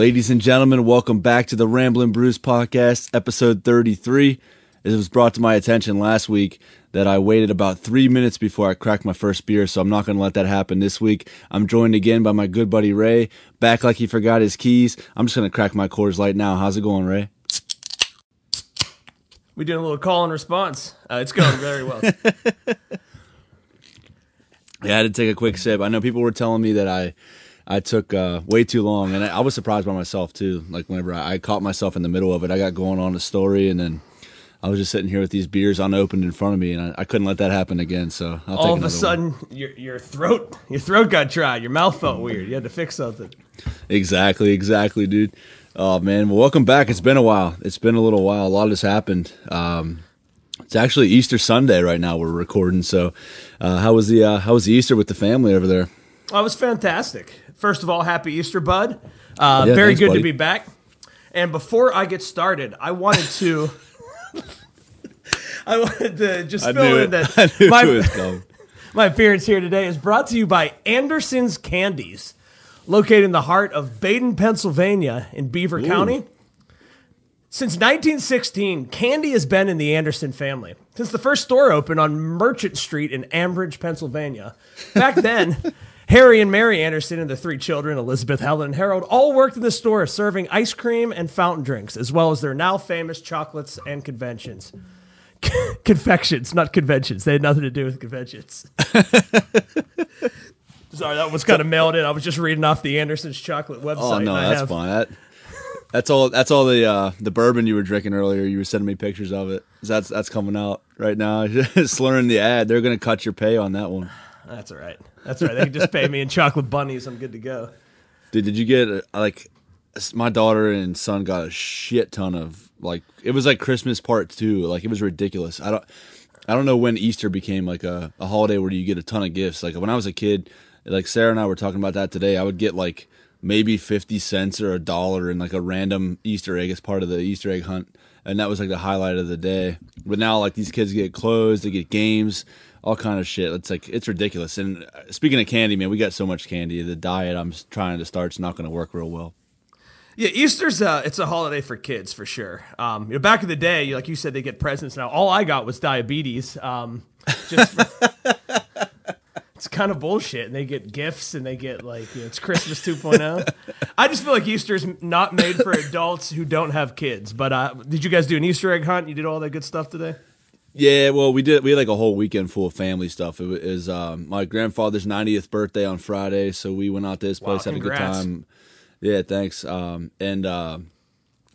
Ladies and gentlemen, welcome back to the Ramblin' Brews podcast, episode 33. It was brought to my attention last week that I waited about three minutes before I cracked my first beer, so I'm not going to let that happen this week. I'm joined again by my good buddy Ray, back like he forgot his keys. I'm just going to crack my Coors Light now. How's it going, Ray? We did a little call and response. Uh, it's going very well. Yeah, I had to take a quick sip. I know people were telling me that I I took uh, way too long, and I, I was surprised by myself too. Like whenever I, I caught myself in the middle of it, I got going on a story, and then I was just sitting here with these beers unopened in front of me, and I, I couldn't let that happen again. So I'll All of a sudden, your your throat your throat got dry. Your mouth felt weird. You had to fix something. exactly, exactly, dude. Oh man, well, welcome back. It's been a while. It's been a little while. A lot has happened. Um, it's actually Easter Sunday right now. We're recording. So, uh, how was the uh, how was the Easter with the family over there? Oh, it was fantastic. First of all, happy Easter, bud. Uh, Yeah, very thanks, good buddy. to be back. And before I get started, I wanted to. I wanted to just I fill in it. that my. My appearance here today is brought to you by Anderson's Candies, located in the heart of Baden, Pennsylvania, in Beaver County. Since 1916, candy has been in the Anderson family. Since the first store opened on Merchant Street in Ambridge, Pennsylvania. Back then, Harry and Mary Anderson and the three children, Elizabeth, Helen, and Harold, all worked in the store serving ice cream and fountain drinks, as well as their now famous chocolates and conventions. Confections, not conventions. They had nothing to do with conventions. Sorry, that was kind of mailed in. I was just reading off the Anderson's chocolate website. Oh no, that's have- fine. That, that's all. That's all the uh, the bourbon you were drinking earlier. You were sending me pictures of it. That's that's coming out right now. Slurring the ad. They're gonna cut your pay on that one. That's all right. That's all right. They can just pay me in chocolate bunnies. I'm good to go. Dude, did you get like my daughter and son got a shit ton of like it was like Christmas part two. Like it was ridiculous. I don't I don't know when Easter became like a, a holiday where you get a ton of gifts. Like when I was a kid, like Sarah and I were talking about that today. I would get like maybe fifty cents or a dollar in like a random Easter egg as part of the Easter egg hunt. And that was like the highlight of the day. But now like these kids get clothes, they get games, all kind of shit. It's like it's ridiculous. And uh, speaking of candy, man, we got so much candy. The diet I'm trying to start's not going to work real well. Yeah, Easter's uh, it's a holiday for kids for sure. Um, you know, back in the day, like you said, they get presents. Now, all I got was diabetes. Um, just for, it's kind of bullshit. And they get gifts, and they get like you know, it's Christmas 2.0. I just feel like Easter's not made for adults who don't have kids. But uh, did you guys do an Easter egg hunt? You did all that good stuff today. Yeah, well, we did. We had like a whole weekend full of family stuff. It was um, my grandfather's 90th birthday on Friday, so we went out to his place, had a good time. Yeah, thanks. Um, and uh,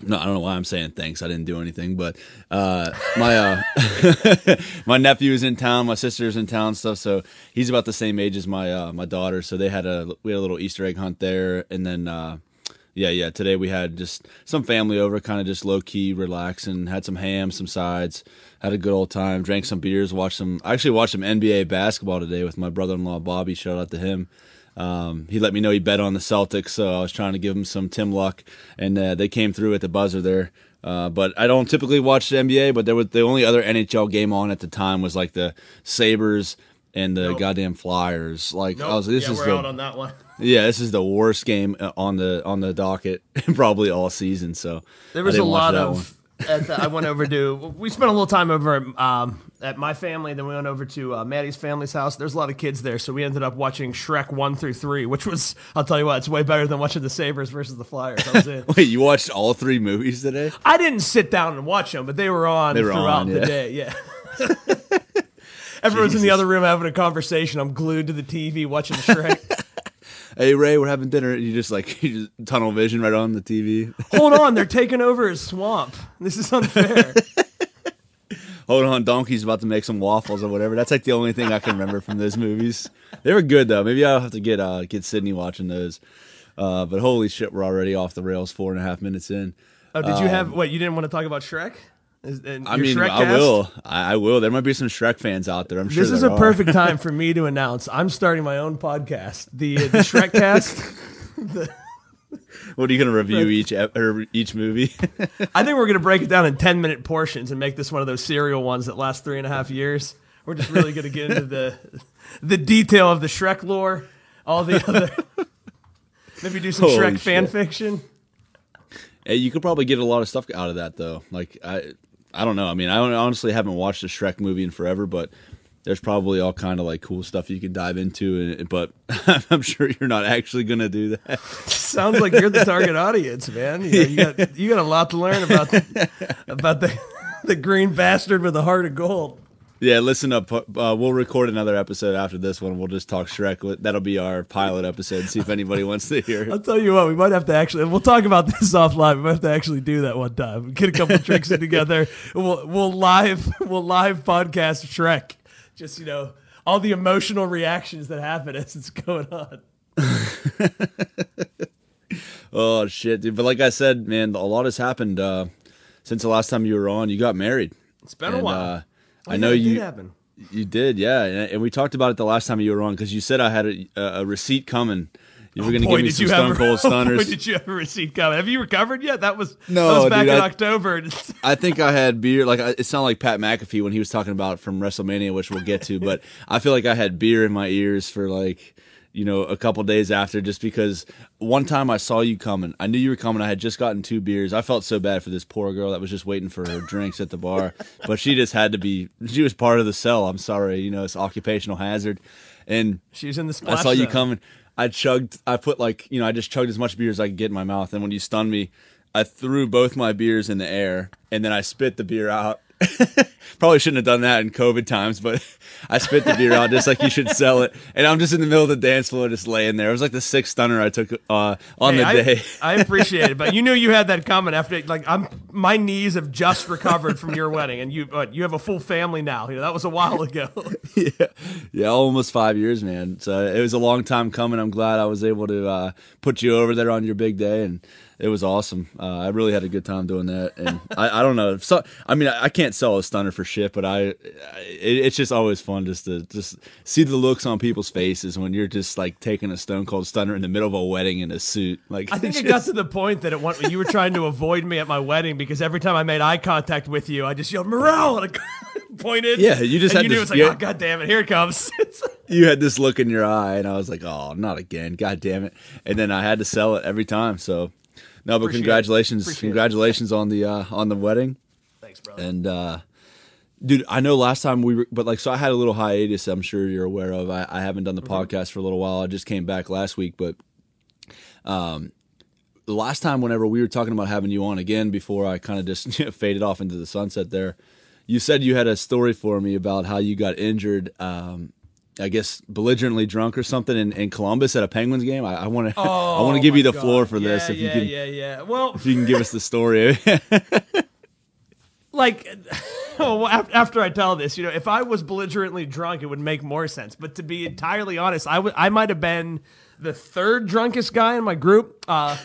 no, I don't know why I'm saying thanks. I didn't do anything, but uh, my uh, my nephew is in town, my sister's in town, stuff. So he's about the same age as my uh, my daughter. So they had a we had a little Easter egg hunt there, and then. Yeah, yeah. Today we had just some family over, kind of just low key, relaxing. Had some ham, some sides. Had a good old time. Drank some beers. Watched some. I actually watched some NBA basketball today with my brother-in-law Bobby. Shout out to him. Um, he let me know he bet on the Celtics, so I was trying to give him some Tim Luck, and uh, they came through at the buzzer there. Uh, but I don't typically watch the NBA. But there was the only other NHL game on at the time was like the Sabres and the Nope. goddamn Flyers. Like I was, this yeah, is we're the out on that one. Yeah, this is the worst game uh, on the on the docket probably all season. So There was a lot of. At the, I went over to. We spent a little time over um, at my family. Then we went over to uh, Maddie's family's house. There's a lot of kids there, so we ended up watching Shrek one through three, which was. I'll tell you what, it's way better than watching the Sabres versus the Flyers. I was in. Wait, you watched all three movies today? I didn't sit down and watch them, but they were on They were throughout on, the day. Yeah. Everyone's in the other room having a conversation. I'm glued to the TV watching Shrek. Hey Ray, we're having dinner. You just like you just tunnel vision right on the TV. Hold on, they're taking over his swamp. This is unfair. Hold on, Donkey's about to make some waffles or whatever. That's like the only thing I can remember from those movies. They were good though. Maybe I'll have to get uh get Sydney watching those. Uh, but holy shit, we're already off the rails. Four and a half minutes in. Oh, did you have what? You didn't want to talk about Shrek? And I mean, Shrek I cast? will. I, will. There might be some Shrek fans out there. I'm sure This is a are. perfect time for me to announce I'm starting my own podcast, the uh, the Shrek Cast. What are you going to review each or each movie? I think we're gonna break it down in ten minute portions and make this one of those serial ones that last three and a half years. We're just really gonna get into the the detail of the Shrek lore, all the other. Maybe do some Holy Shrek fan fiction. Hey, you could probably get a lot of stuff out of that though. Like I, I don't know. I mean, I honestly haven't watched a Shrek movie in forever, but there's probably all kind of like cool stuff you can dive into. And but I'm sure you're not actually gonna do that. Sounds like you're the target audience, man. You, know, you got you got a lot to learn about the, about the the green bastard with a heart of gold. Yeah, listen up. Uh, we'll record another episode after this one. We'll just talk Shrek. That'll be our pilot episode. See if anybody wants to hear. I'll tell you what. We might have to actually. We'll talk about this offline. We might have to actually do that one time. Get a couple tricks in together. We'll we'll live we'll live podcast Shrek. Just you know all the emotional reactions that happen as it's going on. oh shit, dude! But like I said, man, a lot has happened uh, since the last time you were on. You got married. It's been and, a while. Uh, Oh, I know you. Happen. You did, yeah, and we talked about it the last time you were on because you said I had a, a receipt coming. You were oh, going to give me some Stone Cold oh, Stunners. Boy, did you have a receipt coming? Have you recovered yet? That was no, that was back dude, in I, October. I think I had beer. Like it sounded like Pat McAfee when he was talking about from WrestleMania, which we'll get to. but I feel like I had beer in my ears for like you know, a couple days after just because one time I saw you coming. I knew you were coming. I had just gotten two beers. I felt so bad for this poor girl that was just waiting for her drinks at the bar. But she just had to be, she was part of the cell. I'm sorry. You know, it's occupational hazard. And she's in the I saw you coming. I chugged, I put like, you know, I just chugged as much beer as I could get in my mouth. And when you stunned me, I threw both my beers in the air and then I spit the beer out Probably shouldn't have done that in COVID times, but I spit the beer out just like you should sell it. And I'm just in the middle of the dance floor, just laying there. It was like the sixth stunner I took uh, on hey, the I, day. I appreciate it, but you knew you had that coming after. Like I'm, my knees have just recovered from your wedding, and you, uh, you have a full family now. You know that was a while ago. yeah, yeah, almost five years, man. So it was a long time coming. I'm glad I was able to uh, put you over there on your big day and it was awesome. Uh, I really had a good time doing that, and I, I don't know. So, I mean, I, I, can't sell a stunner for shit, but I, it, it's just always fun just to just see the looks on people's faces when you're just like taking a stone cold stunner in the middle of a wedding in a suit. Like, I think it got to the point that it went, you were trying to avoid me at my wedding because every time I made eye contact with you, I just yelled Morel and I pointed. Yeah, you just had you knew it was like, oh god damn it, here it comes. you had this look in your eye, and I was like, oh, not again, god damn it. And then I had to sell it every time, so no, but Appreciate congratulations, congratulations on the uh, on the wedding. Thanks, bro. And uh, dude, I know last time we were, but like, so I had a little hiatus. I'm sure you're aware of. I, I haven't done the mm-hmm. podcast for a little while. I just came back last week, but um, the last time, whenever we were talking about having you on again, before I kind of just faded off into the sunset there, you said you had a story for me about how you got injured um, I guess belligerently drunk or something in, in Columbus at a Penguins game. I want to oh, I want to give you the God. floor for yeah, this. If yeah, you can, yeah, yeah. Well, if you can give us the story. like, oh, after I tell this, you know, if I was belligerently drunk, it would make more sense. But to be entirely honest, I, w- I might have been the third drunkest guy in my group. Uh,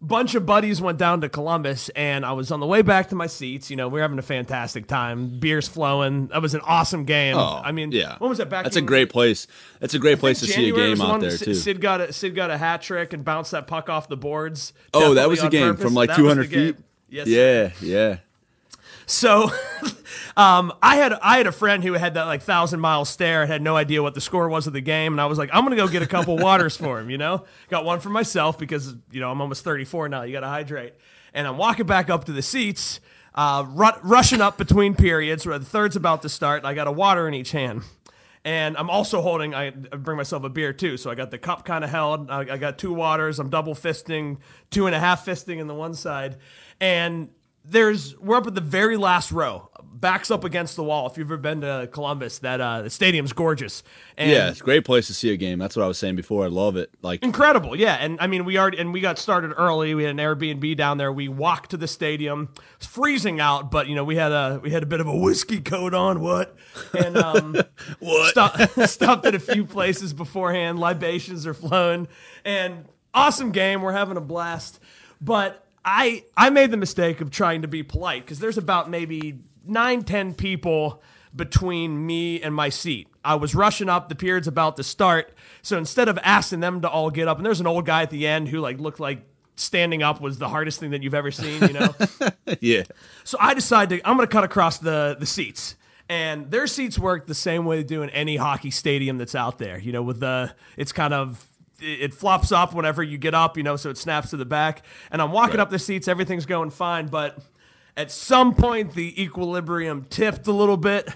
bunch of buddies went down to Columbus, and I was on the way back to my seats. You know, we were having a fantastic time. Beers flowing. That was an awesome game. Oh, I mean, yeah. When was that back? That's a great place. That's a great place to January see a game out there Sid, too. Sid got a Sid got a hat trick and bounced that puck off the boards. Oh, that was a game purpose. from like 200 feet. Yes. Yeah, yeah. So, um, I had I had a friend who had that like thousand mile stare and had no idea what the score was of the game, and I was like, I'm gonna go get a couple waters for him. You know, got one for myself because you know I'm almost 34 now. You got to hydrate. And I'm walking back up to the seats, uh, ru- rushing up between periods where the third's about to start. I got a water in each hand. And I'm also holding, I bring myself a beer too. So I got the cup kind of held. I, I got two waters. I'm double fisting, two and a half fisting in the one side. And there's we're up at the very last row, backs up against the wall. If you've ever been to Columbus, that uh, the stadium's gorgeous. And yeah, it's a great place to see a game. That's what I was saying before. I love it. Like incredible, yeah. And I mean, we already and we got started early. We had an Airbnb down there. We walked to the stadium. It's freezing out, but you know we had a we had a bit of a whiskey coat on. What and um, what stopped, stopped at a few places beforehand. Libations are flowing, and awesome game. We're having a blast, but I I made the mistake of trying to be polite because there's about maybe nine ten people between me and my seat. I was rushing up. The period's about to start, so instead of asking them to all get up, and there's an old guy at the end who like looked like standing up was the hardest thing that you've ever seen. You know? yeah. So I decided to, I'm going to cut across the the seats. And their seats work the same way they do in any hockey stadium that's out there. You know, with the it's kind of it flops up whenever you get up, you know, so it snaps to the back. And I'm walking Right. up the seats, everything's going fine, but at some point the equilibrium tipped a little bit.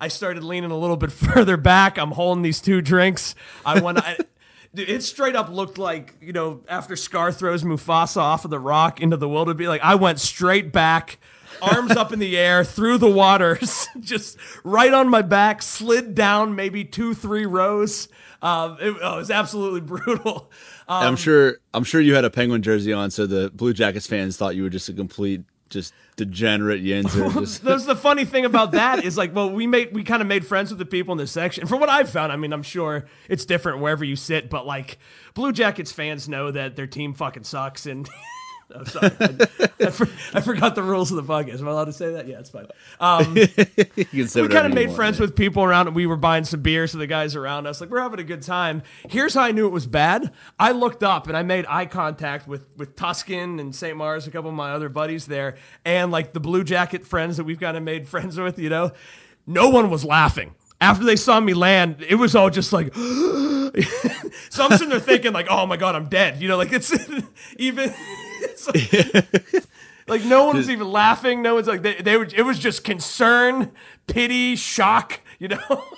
I started leaning a little bit further back. I'm holding these two drinks. I went. I, dude, it straight up looked like you know after Scar throws Mufasa off of the rock into the wildebeest. Like I went straight back, arms up in the air through the waters, just right on my back, slid down maybe two, three rows. Um, it, oh, it was absolutely brutal. Um, I'm sure. I'm sure you had a Penguin jersey on, so the Blue Jackets fans thought you were just a complete, just degenerate Yinzer. Just, That's the funny thing about that is like, well, we made we kind of made friends with the people in this section. From what I've found, I mean, I'm sure it's different wherever you sit, but like Blue Jackets fans know that their team fucking sucks. And I'm sorry, I, I, for- I forgot the rules of the podcast. Am I allowed to say that? Yeah, it's fine. Um, you can say we kind of made friends with people around and we were buying some beers to the guys around us like we're having a good time. Here's how i knew it was bad. I looked up and i made eye contact with with tuscan and st mars a couple of my other buddies there and like the blue jacket friends that we've kind of made friends with you know? No one was laughing. After they saw me land it was all just like so i'm sitting there thinking like oh my god i'm dead. You know like it's even like, like no one's even laughing. No one's like they, they were. It was just concern, pity, shock. You know.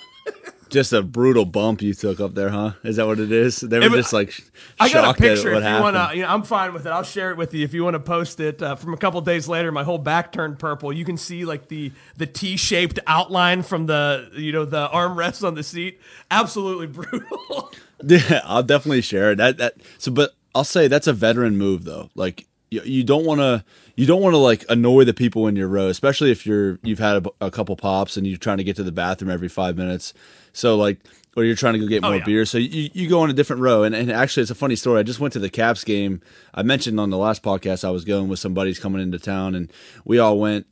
Just a brutal bump you took up there, huh? Is that what it is? They were was- just like sh- I got a picture what if you want happened. to. You know, I'm fine with it. I'll share it with you if you want to post it. Uh, from a couple days later, my whole back turned purple. You can see like the the T-shaped outline from the you know the armrests on the seat. Absolutely brutal. Yeah, I'll definitely share it. That that so, but I'll say that's a veteran move though. Like you, you don't want to you don't want to like annoy the people in your row, especially if you're you've had a, a couple pops and you're trying to get to the bathroom every five minutes. So like, or you're trying to go get oh, more Oh, yeah. beer. So you, you go on a different row. And, and actually, it's a funny story. I just went to the Caps game. I mentioned on the last podcast I was going with some buddies coming into town, and we all went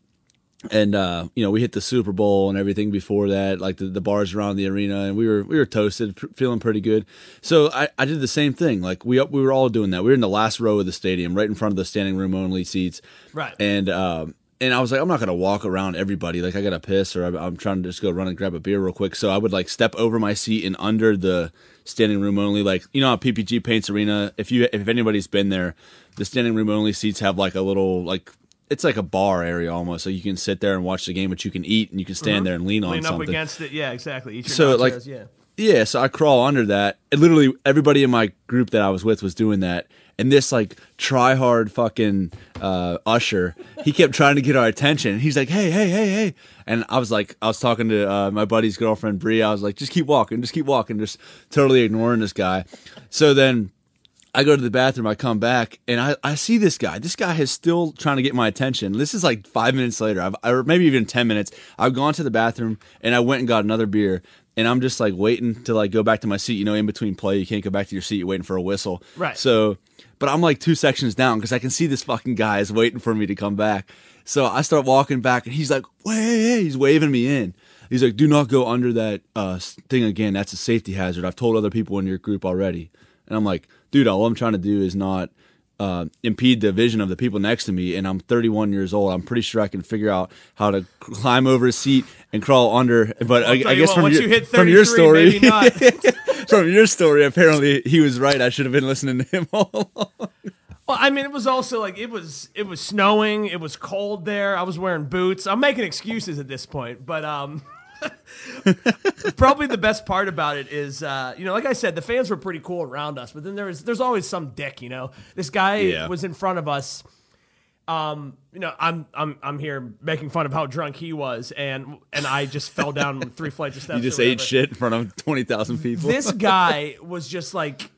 and uh, you know we hit the Super Bowl and everything before that, like the, the bars around the arena, and we were we were toasted, pr- feeling pretty good. So I, I did the same thing. Like we we were all doing that. We were in the last row of the stadium, right in front of the standing room only seats. Right. And um, and I was like, I'm not gonna walk around everybody. Like I gotta piss, or I'm, I'm trying to just go run and grab a beer real quick. So I would like step over my seat and under the standing room only. Like you know, how PPG Paints Arena. If you if anybody's been there, the standing room only seats have like a little like. It's like a bar area almost, so you can sit there and watch the game, but you can eat and you can stand there and lean on Lean up something. against it. Yeah, exactly. Eat your So, like- yeah. Yeah, so I crawl under that. And literally everybody in my group that I was with was doing that. And this like try hard fucking uh, usher, he kept trying to get our attention. He's like, "Hey, hey, hey, hey!" And I was like, I was talking to uh, my buddy's girlfriend Bree. I was like, "Just keep walking, just keep walking," just totally ignoring this guy. So then I go to the bathroom, I come back, and I, I see this guy. This guy is still trying to get my attention. This is like five minutes later, I've, or maybe even 10 minutes. I've gone to the bathroom and I went and got another beer. And I'm just like waiting to like go back to my seat. You know, in between play, you can't go back to your seat. You're waiting for a whistle. Right. So, but I'm like two sections down because I can see this fucking guy is waiting for me to come back. So I start walking back, and he's like, "Wait!" He's waving me in. He's like, "Do not go under that uh, thing again. That's a safety hazard. I've told other people in your group already." And I'm like, "Dude, all I'm trying to do is not uh, impede the vision of the people next to me." And I'm 31 years old. I'm pretty sure I can figure out how to climb over a seat and crawl under. But I, I guess what, from your, you from your story, maybe not. from your story, apparently he was right. I should have been listening to him all along. Well, I mean, it was also like it was it was snowing, it was cold there. I was wearing boots. I'm making excuses at this point, but um probably the best part about it is uh, you know, like I said, the fans were pretty cool around us, but then there was there's always some dick, you know. This guy Yeah. was in front of us. Um, you know, I'm I'm I'm here making fun of how drunk he was, and and I just fell down three flights of steps. You just ate shit in front of 20,000 people. this guy was just like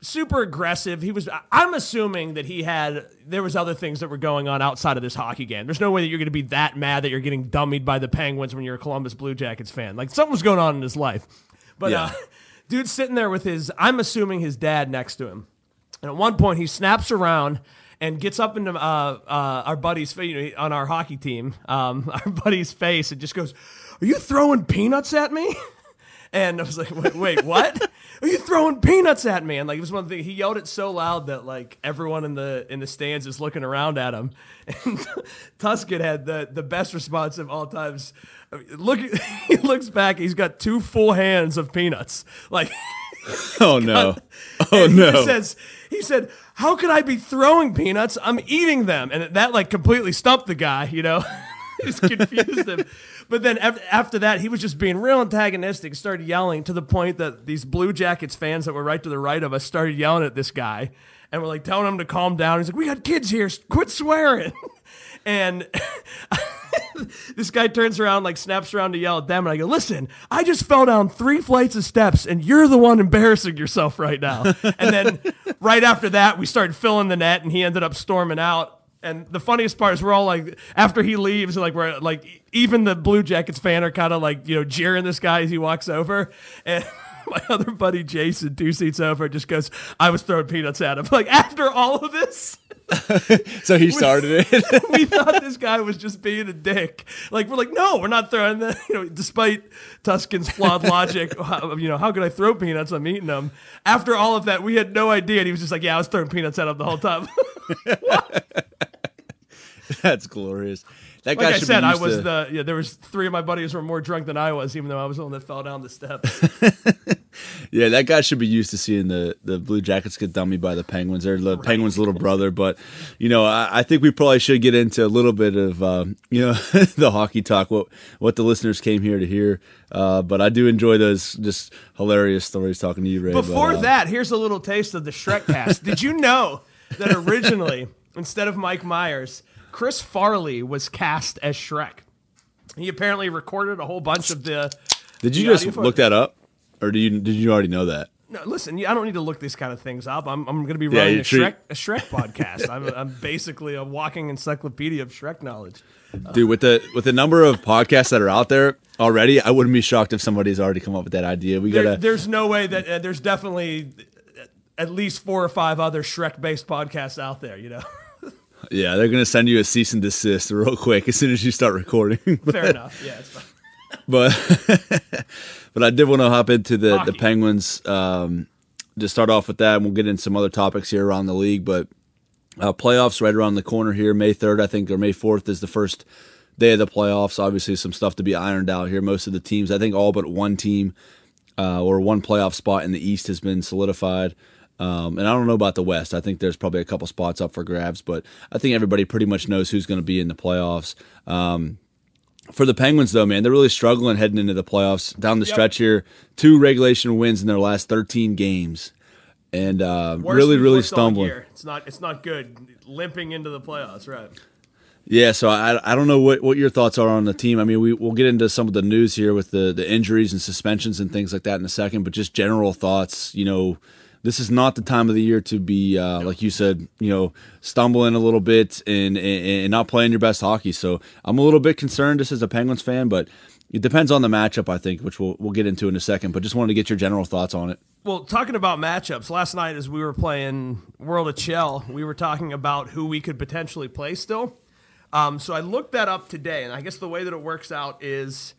super aggressive. He was. I'm assuming that he had. There was other things that were going on outside of this hockey game. There's no way that you're going to be that mad that you're getting dummied by the Penguins when you're a Columbus Blue Jackets fan. Like something was going on in his life. But Yeah. uh, dude's sitting there with his. I'm assuming his dad next to him. And at one point, he snaps around and gets up into uh, uh, our buddy's face, you know, on our hockey team, um, our buddy's face, and just goes, "Are you throwing peanuts at me?" And I was like, "Wait, wait what? Are you throwing peanuts at me?" And like it was one thing. He yelled it so loud that like everyone in the in the stands is looking around at him. And Tuscan had the the best response of all times. I mean, Look, he looks back. He's got two full hands of peanuts. Like. Oh no! Oh And he no! just says he said, "How could I be throwing peanuts? I'm eating them." And that like completely stumped the guy. You know, just confused him. But then after that, he was just being real antagonistic. Started yelling to the point that these Blue Jackets fans that were right to the right of us started yelling at this guy, and we're like telling him to calm down. He's like, "We got kids here. Quit swearing." and this guy turns around, like snaps around to yell at them, and I go, "Listen, I just fell down three flights of steps, and you're the one embarrassing yourself right now." and then right after that, we started filling the net, and he ended up storming out. And the funniest part is we're all like, after he leaves, like we're like, even the Blue Jackets fan are kind of like, you know, jeering this guy as he walks over, and. My other buddy Jason, two seats over, just goes, I was throwing peanuts at him. Like, after all of this, so he started it. we thought this guy was just being a dick. Like we're like, no, we're not throwing that. You know, despite Tuscan's flawed logic, you know, how could I throw peanuts? I'm eating them. After all of that, we had no idea. And he was just like, yeah, I was throwing peanuts at him the whole time. That's glorious. That guy like I should said, be I was to- the yeah. There was three of my buddies were more drunk than I was, even though I was the one that fell down the steps. Yeah, that guy should be used to seeing the, the Blue Jackets get dummied by the Penguins. They're the Penguins' little brother. But, you know, I, I think we probably should get into a little bit of, um, you know, the hockey talk, what what the listeners came here to hear. Uh, but I do enjoy those just hilarious stories talking to you, Ray. Before but, uh, that, here's a little taste of the Shrek cast. Did you know that originally, instead of Mike Myers, Chris Farley was cast as Shrek? He apparently recorded a whole bunch of the. Did you the just look that up? Or do you did you already know that? No, listen, I don't need to look these kind of things up. I'm, I'm going to be Yeah, running you a Shrek, a Shrek podcast. I'm, I'm basically a walking encyclopedia of Shrek knowledge. Dude, with the with the number of podcasts that are out there already, I wouldn't be shocked if somebody's already come up with that idea. We There, gotta there's no way that uh, there's definitely at least four or five other Shrek based podcasts out there, you know? Yeah, they're gonna send you a cease and desist real quick as soon as you start recording. Fair enough. Yeah, it's fine. but but I did want to hop into the the Penguins. Um, to start off with that, and we'll get into some other topics here around the league. But uh, playoffs right around the corner here, May third, I think, or May fourth is the first day of the playoffs. Obviously, some stuff to be ironed out here. Most of the teams, I think, all but one team uh, or one playoff spot in the East has been solidified. Um, and I don't know about the West. I think there's probably a couple spots up for grabs, but I think everybody pretty much knows who's going to be in the playoffs. Um, for the Penguins, though, man, they're really struggling heading into the playoffs. Down the Yep. stretch here, two regulation wins in their last 13 games, and uh, really, really stumbling. It's not. It's not good. Limping into the playoffs, right? Yeah, so I I don't know what, what your thoughts are on the team. I mean, we we'll get into some of the news here with the the injuries and suspensions and things like that in a second, but just general thoughts. You know, this is not the time of the year to be uh, like you said. You know, stumbling a little bit and, and and not playing your best hockey. So I'm a little bit concerned just as a Penguins fan, but it depends on the matchup. I think, which we'll we'll get into in a second. But just wanted to get your general thoughts on it. Well, talking about matchups, last night as we were playing World of Chill, we were talking about who we could potentially play still. Um, so I looked that up today, and I guess the way that it works out is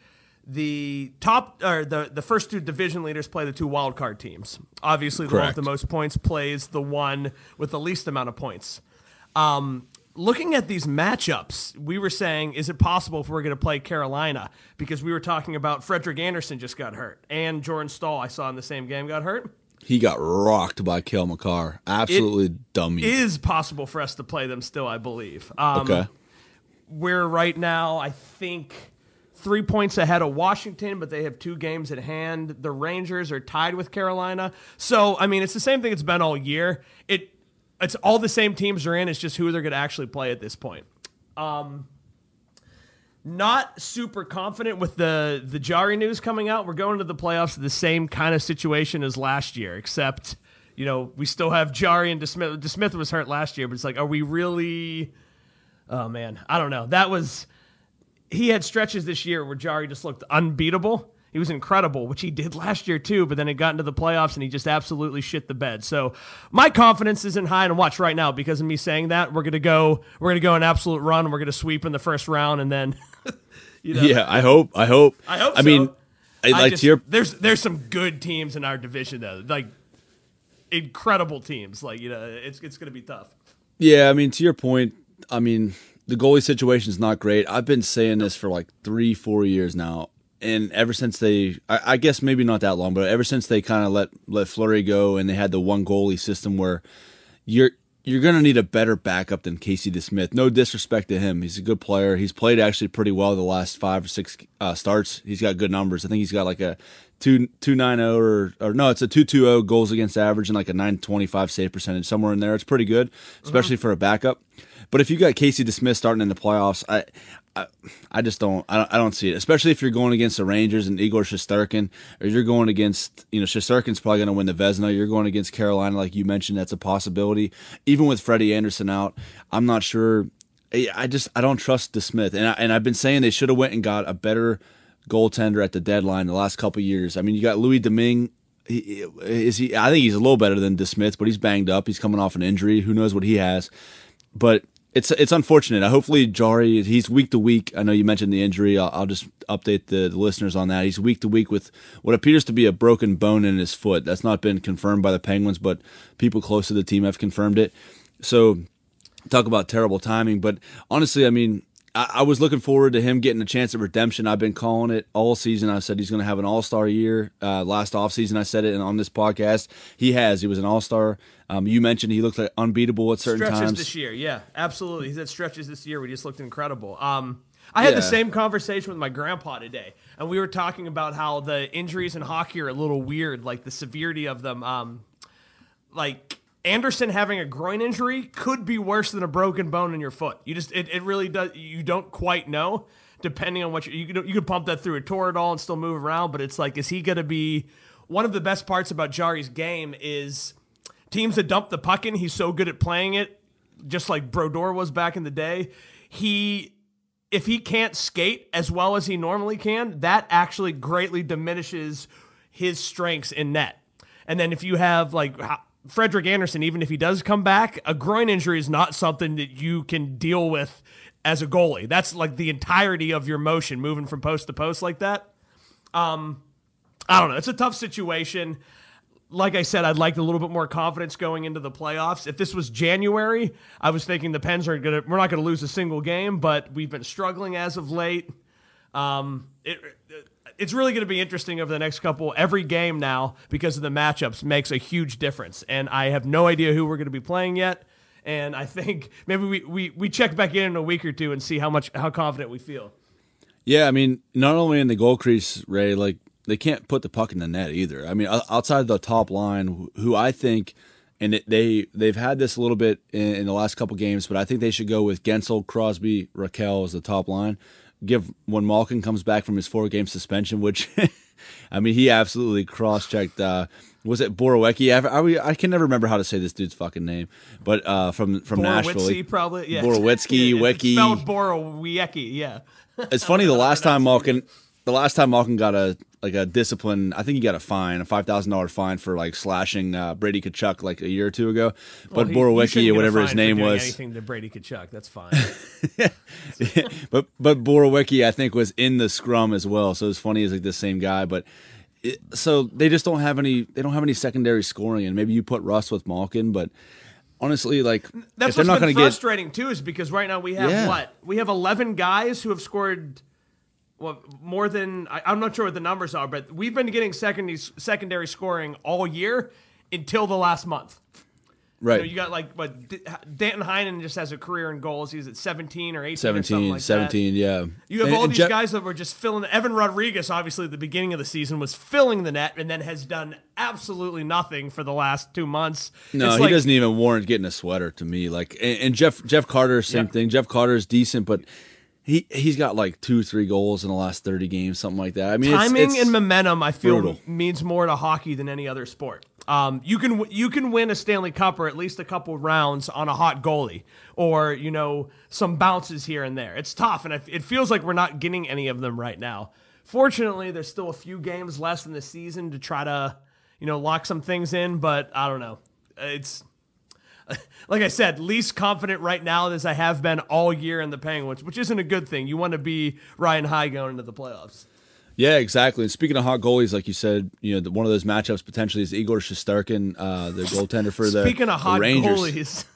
the top or the the first two division leaders play the two wild card teams. Obviously, the one with the most points plays the one with the least amount of points. Um, looking at these matchups, we were saying, is it possible if we're going to play Carolina? Because we were talking about Frederik Andersen just got hurt, and Jordan Staal I saw in the same game got hurt. He got rocked by Cale Makar. Absolutely dummy. Is possible for us to play them still, I believe. Um, okay. We're right now, I think, three points ahead of Washington, but they have two games at hand. The Rangers are tied with Carolina. So, I mean, it's the same thing it's been all year. It It's all the same teams are in. It's just who they're going to actually play at this point. Um, not super confident with the the Jarry news coming out. We're going to the playoffs the same kind of situation as last year, except you know we still have Jarry and DeSmith. DeSmith was hurt last year, but it's like, are we really? Oh man, I don't know. That was he had stretches this year where Jarry just looked unbeatable. He was incredible, which he did last year too, but then it got into the playoffs and he just absolutely shit the bed. So my confidence isn't high and watch right now because of me saying that. We're gonna go we're gonna go an absolute run, we're gonna sweep in the first round and then you know Yeah, I hope. I hope. I hope I mean, so. I, I like just- to your there's there's some good teams in our division though. Like incredible teams. Like, you know, it's it's gonna be tough. Yeah, I mean, to your point, I mean, the goalie situation is not great. I've been saying this for like three, four years now. and ever since they, I, I guess maybe not that long, but ever since they kind of let let Fleury go and they had the one goalie system where you're you're going to need a better backup than Casey DeSmith. No disrespect to him. He's a good player. He's played actually pretty well the last five or six uh, starts. He's got good numbers. I think he's got like a two two nine zero or or no, it's a two two zero goals against average and like a nine twenty five save percentage somewhere in there. It's pretty good, especially for a backup. But if you got Casey DeSmith starting in the playoffs, I, I, I just don't, I don't, I don't see it. Especially if you're going against the Rangers and Igor Shesterkin, or you're going against, you know, Shesterkin's probably going to win the Vezina. You're going against Carolina, like you mentioned, that's a possibility. Even with Freddie Andersen out, I'm not sure. I just, I don't trust DeSmith, and I, and I've been saying they should have went and got a better goaltender at the deadline the last couple years. I mean, you got Louis Domingue. He, is he? I think he's a little better than DeSmith, but he's banged up. He's coming off an injury. Who knows what he has? But it's it's unfortunate. Hopefully, Jarry he's week to week. I know you mentioned the injury. I'll, I'll just update the, the, listeners on that. He's week to week with what appears to be a broken bone in his foot. That's not been confirmed by the Penguins, but people close to the team have confirmed it. So, talk about terrible timing. But honestly, I mean, I, I was looking forward to him getting a chance at redemption. I've been calling it all season. I said he's going to have an All Star year. Uh, last offseason, I said it and on this podcast. He has. He was an All Star. Um, you mentioned he looked like unbeatable at certain stretches times. this year. Yeah, absolutely. He's had stretches this year We just looked incredible. Um, I had Yeah. the same conversation with my grandpa today, and we were talking about how the injuries in hockey are a little weird, like the severity of them. Um, like Andersen having a groin injury could be worse than a broken bone in your foot. You just it, it really does. You don't quite know depending on what you you could, you could pump that through a Toradol and still move around, but it's like is he going to be one of the best parts about Jarry's game is teams that dump the puck in. He's so good at playing it, just like Brodeur was back in the day. He if he can't skate as well as he normally can, that actually greatly diminishes his strengths in net. And then if you have like Frederik Andersen, even if he does come back, a groin injury is not something that you can deal with as a goalie. That's like the entirety of your motion moving from post to post like that. Um, I don't know. It's a tough situation. Like I said, I'd like a little bit more confidence going into the playoffs. If this was January, I was thinking the Pens are gonna we're not gonna lose a single game, but we've been struggling as of late. Um, it, it's really going to be interesting over the next couple. Every game now, because of the matchups, makes a huge difference. And I have no idea who we're going to be playing yet. And I think maybe we, we, we check back in in a week or two and see how much how confident we feel. Yeah, I mean, not only in the goal crease, Ray, like they can't put the puck in the net either. I mean, outside the top line, who I think, and they they've had this a little bit in, in the last couple games, but I think they should go with Guentzel, Crosby, Rakell as the top line. Give when Malkin comes back from his four game suspension, which I mean, he absolutely cross checked. Uh, was it Borowiecki? I, I, I can never remember how to say this dude's fucking name, but uh, from from Nashville, Borowiecki, he- probably. Yeah. Borowiecki, It's Wicky. Spelled Borowiecki, yeah. It's funny. The last time Malkin, the last time Malkin got a like a discipline, I think he got a fine, a five thousand dollar fine for like slashing uh, Brady Tkachuk like a year or two ago. But he Borowiecki or whatever his name was, Anything to Brady Tkachuk, that's fine. but but Borowiecki I think was in the scrum as well. So it's funny, it's like the same guy, but. It, so they just don't have any. They don't have any secondary scoring, and maybe you put Russ with Malkin, but honestly, like That's what's not been going to get frustrating too, is because right now we have Yeah. what we have eleven guys who have scored. Well, more than I, I'm not sure what the numbers are, but we've been getting secondary secondary scoring all year until the last month. right, You, know, you got like, but Danton Heinen just has a career in goals. He's at 17 or 18 or something 17, like 17, yeah. You have And- all and these Jeff- guys that were just filling. Evan Rodrigues, obviously, at the beginning of the season was filling the net, and then has done absolutely nothing for the last two months. No, he doesn't even warrant getting a sweater to me. Like, and, and Jeff Jeff Carter, same Yep. thing. Jeff Carter is decent, but he he's got like two, three goals in the last thirty games, something like that. I mean, timing it's, and momentum i feel brutal. means more to hockey than any other sport um, you can you can win a stanley cup or at least a couple rounds on a hot goalie or you know some bounces here and there it's tough and it it feels like we're not getting any of them right now fortunately there's still a few games less in the season to try to you know lock some things in but i don't know it's like I said, least confident right now as I have been all year in the Penguins, which isn't a good thing. You want to be Ryan High going into the playoffs. yeah, exactly. And speaking of hot goalies, like you said, you know, the, one of those matchups potentially is Igor Shesterkin, uh, the goaltender for the, Speaking of hot Rangers. goalies,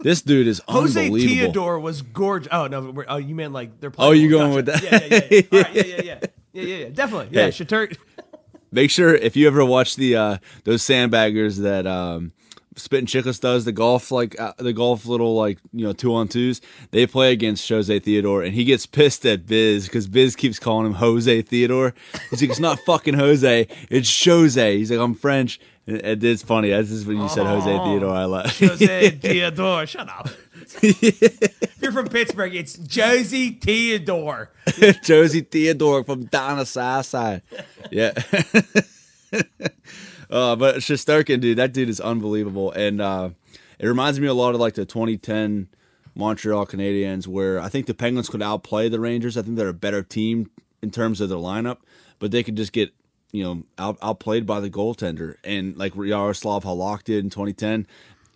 This dude is Jose. Theodore was gorgeous. Oh no, oh you meant like they're playing. Oh, you going with that? Yeah, yeah, yeah. right, yeah, yeah, yeah. Yeah, yeah, yeah, definitely. Yeah, Hey. Make sure if you ever watch the uh those sandbaggers that um Spitting Chicklets does the golf like uh, the golf little like you know two on twos. They play against Jose Theodore, and he gets pissed at Biz because Biz keeps calling him Jose Theodore. He's like, it's not fucking Jose, it's Jose. He's like, I'm French. It- it's funny. This is when you said Jose Oh. Theodore. I laughed. Jose Theodore. Shut up. if you're from Pittsburgh, it's Josie Theodore. Josie Theodore from the side. Yeah. Uh, but Shesterkin, dude, that dude is unbelievable. And uh, it reminds me a lot of like the 2010 Montreal Canadiens, where I think the Penguins could outplay the Rangers. I think they're a better team in terms of their lineup, but they could just get, you know, out, outplayed by the goaltender. And like Yaroslav Halak did in 2010.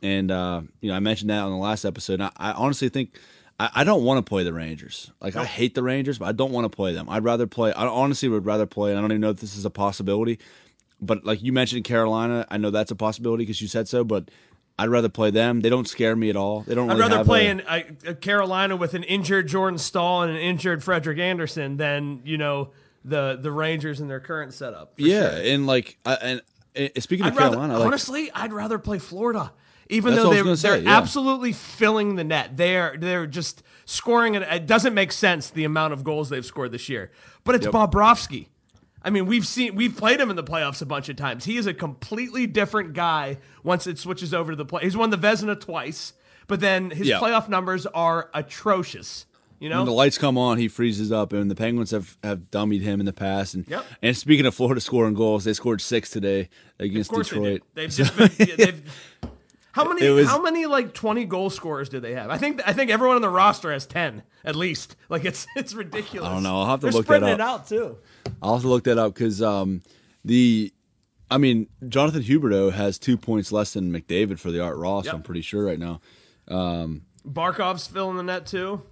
And, uh, you know, I mentioned that on the last episode. I, I honestly think I, I don't want to play the Rangers. Like I hate the Rangers, but I don't want to play them. I'd rather play. I honestly would rather play. I don't even know if this is a possibility, but like you mentioned Carolina, I know that's a possibility because you said so. But I'd rather play them. They don't scare me at all. They don't. I'd Really rather play a- in uh, uh, Carolina with an injured Jordan Staal and an injured Frederik Andersen than you know the the Rangers in their current setup. Yeah, sure. and like I, and, and speaking I'd of rather Carolina, like, honestly, I'd rather play Florida. Even though what I they, they're say, yeah. absolutely filling the net, they're they're just scoring. It, it doesn't make sense the amount of goals they've scored this year. But it's Yep. Bobrovsky. I mean, we've seen we've played him in the playoffs a bunch of times. He is a completely different guy once it switches over to the play. He's won the Vezina twice, but then his Yeah. playoff numbers are atrocious. You know, when the lights come on, he freezes up, and the Penguins have, have dummied him in the past. And Yep. and speaking of Florida scoring goals, they scored six today against Detroit. they. They've just been. yeah, they've, how many? Was- how many like twenty goal scorers do they have? I think I think everyone on the roster has ten at least. Like it's it's ridiculous. I don't know. I'll have to They're look that spreading it out too. I'll have to look that up because um, the, I mean, Jonathan Huberdeau has two points less than McDavid for the Art Ross. Yep. I'm pretty sure right now. Barkov's filling the net too.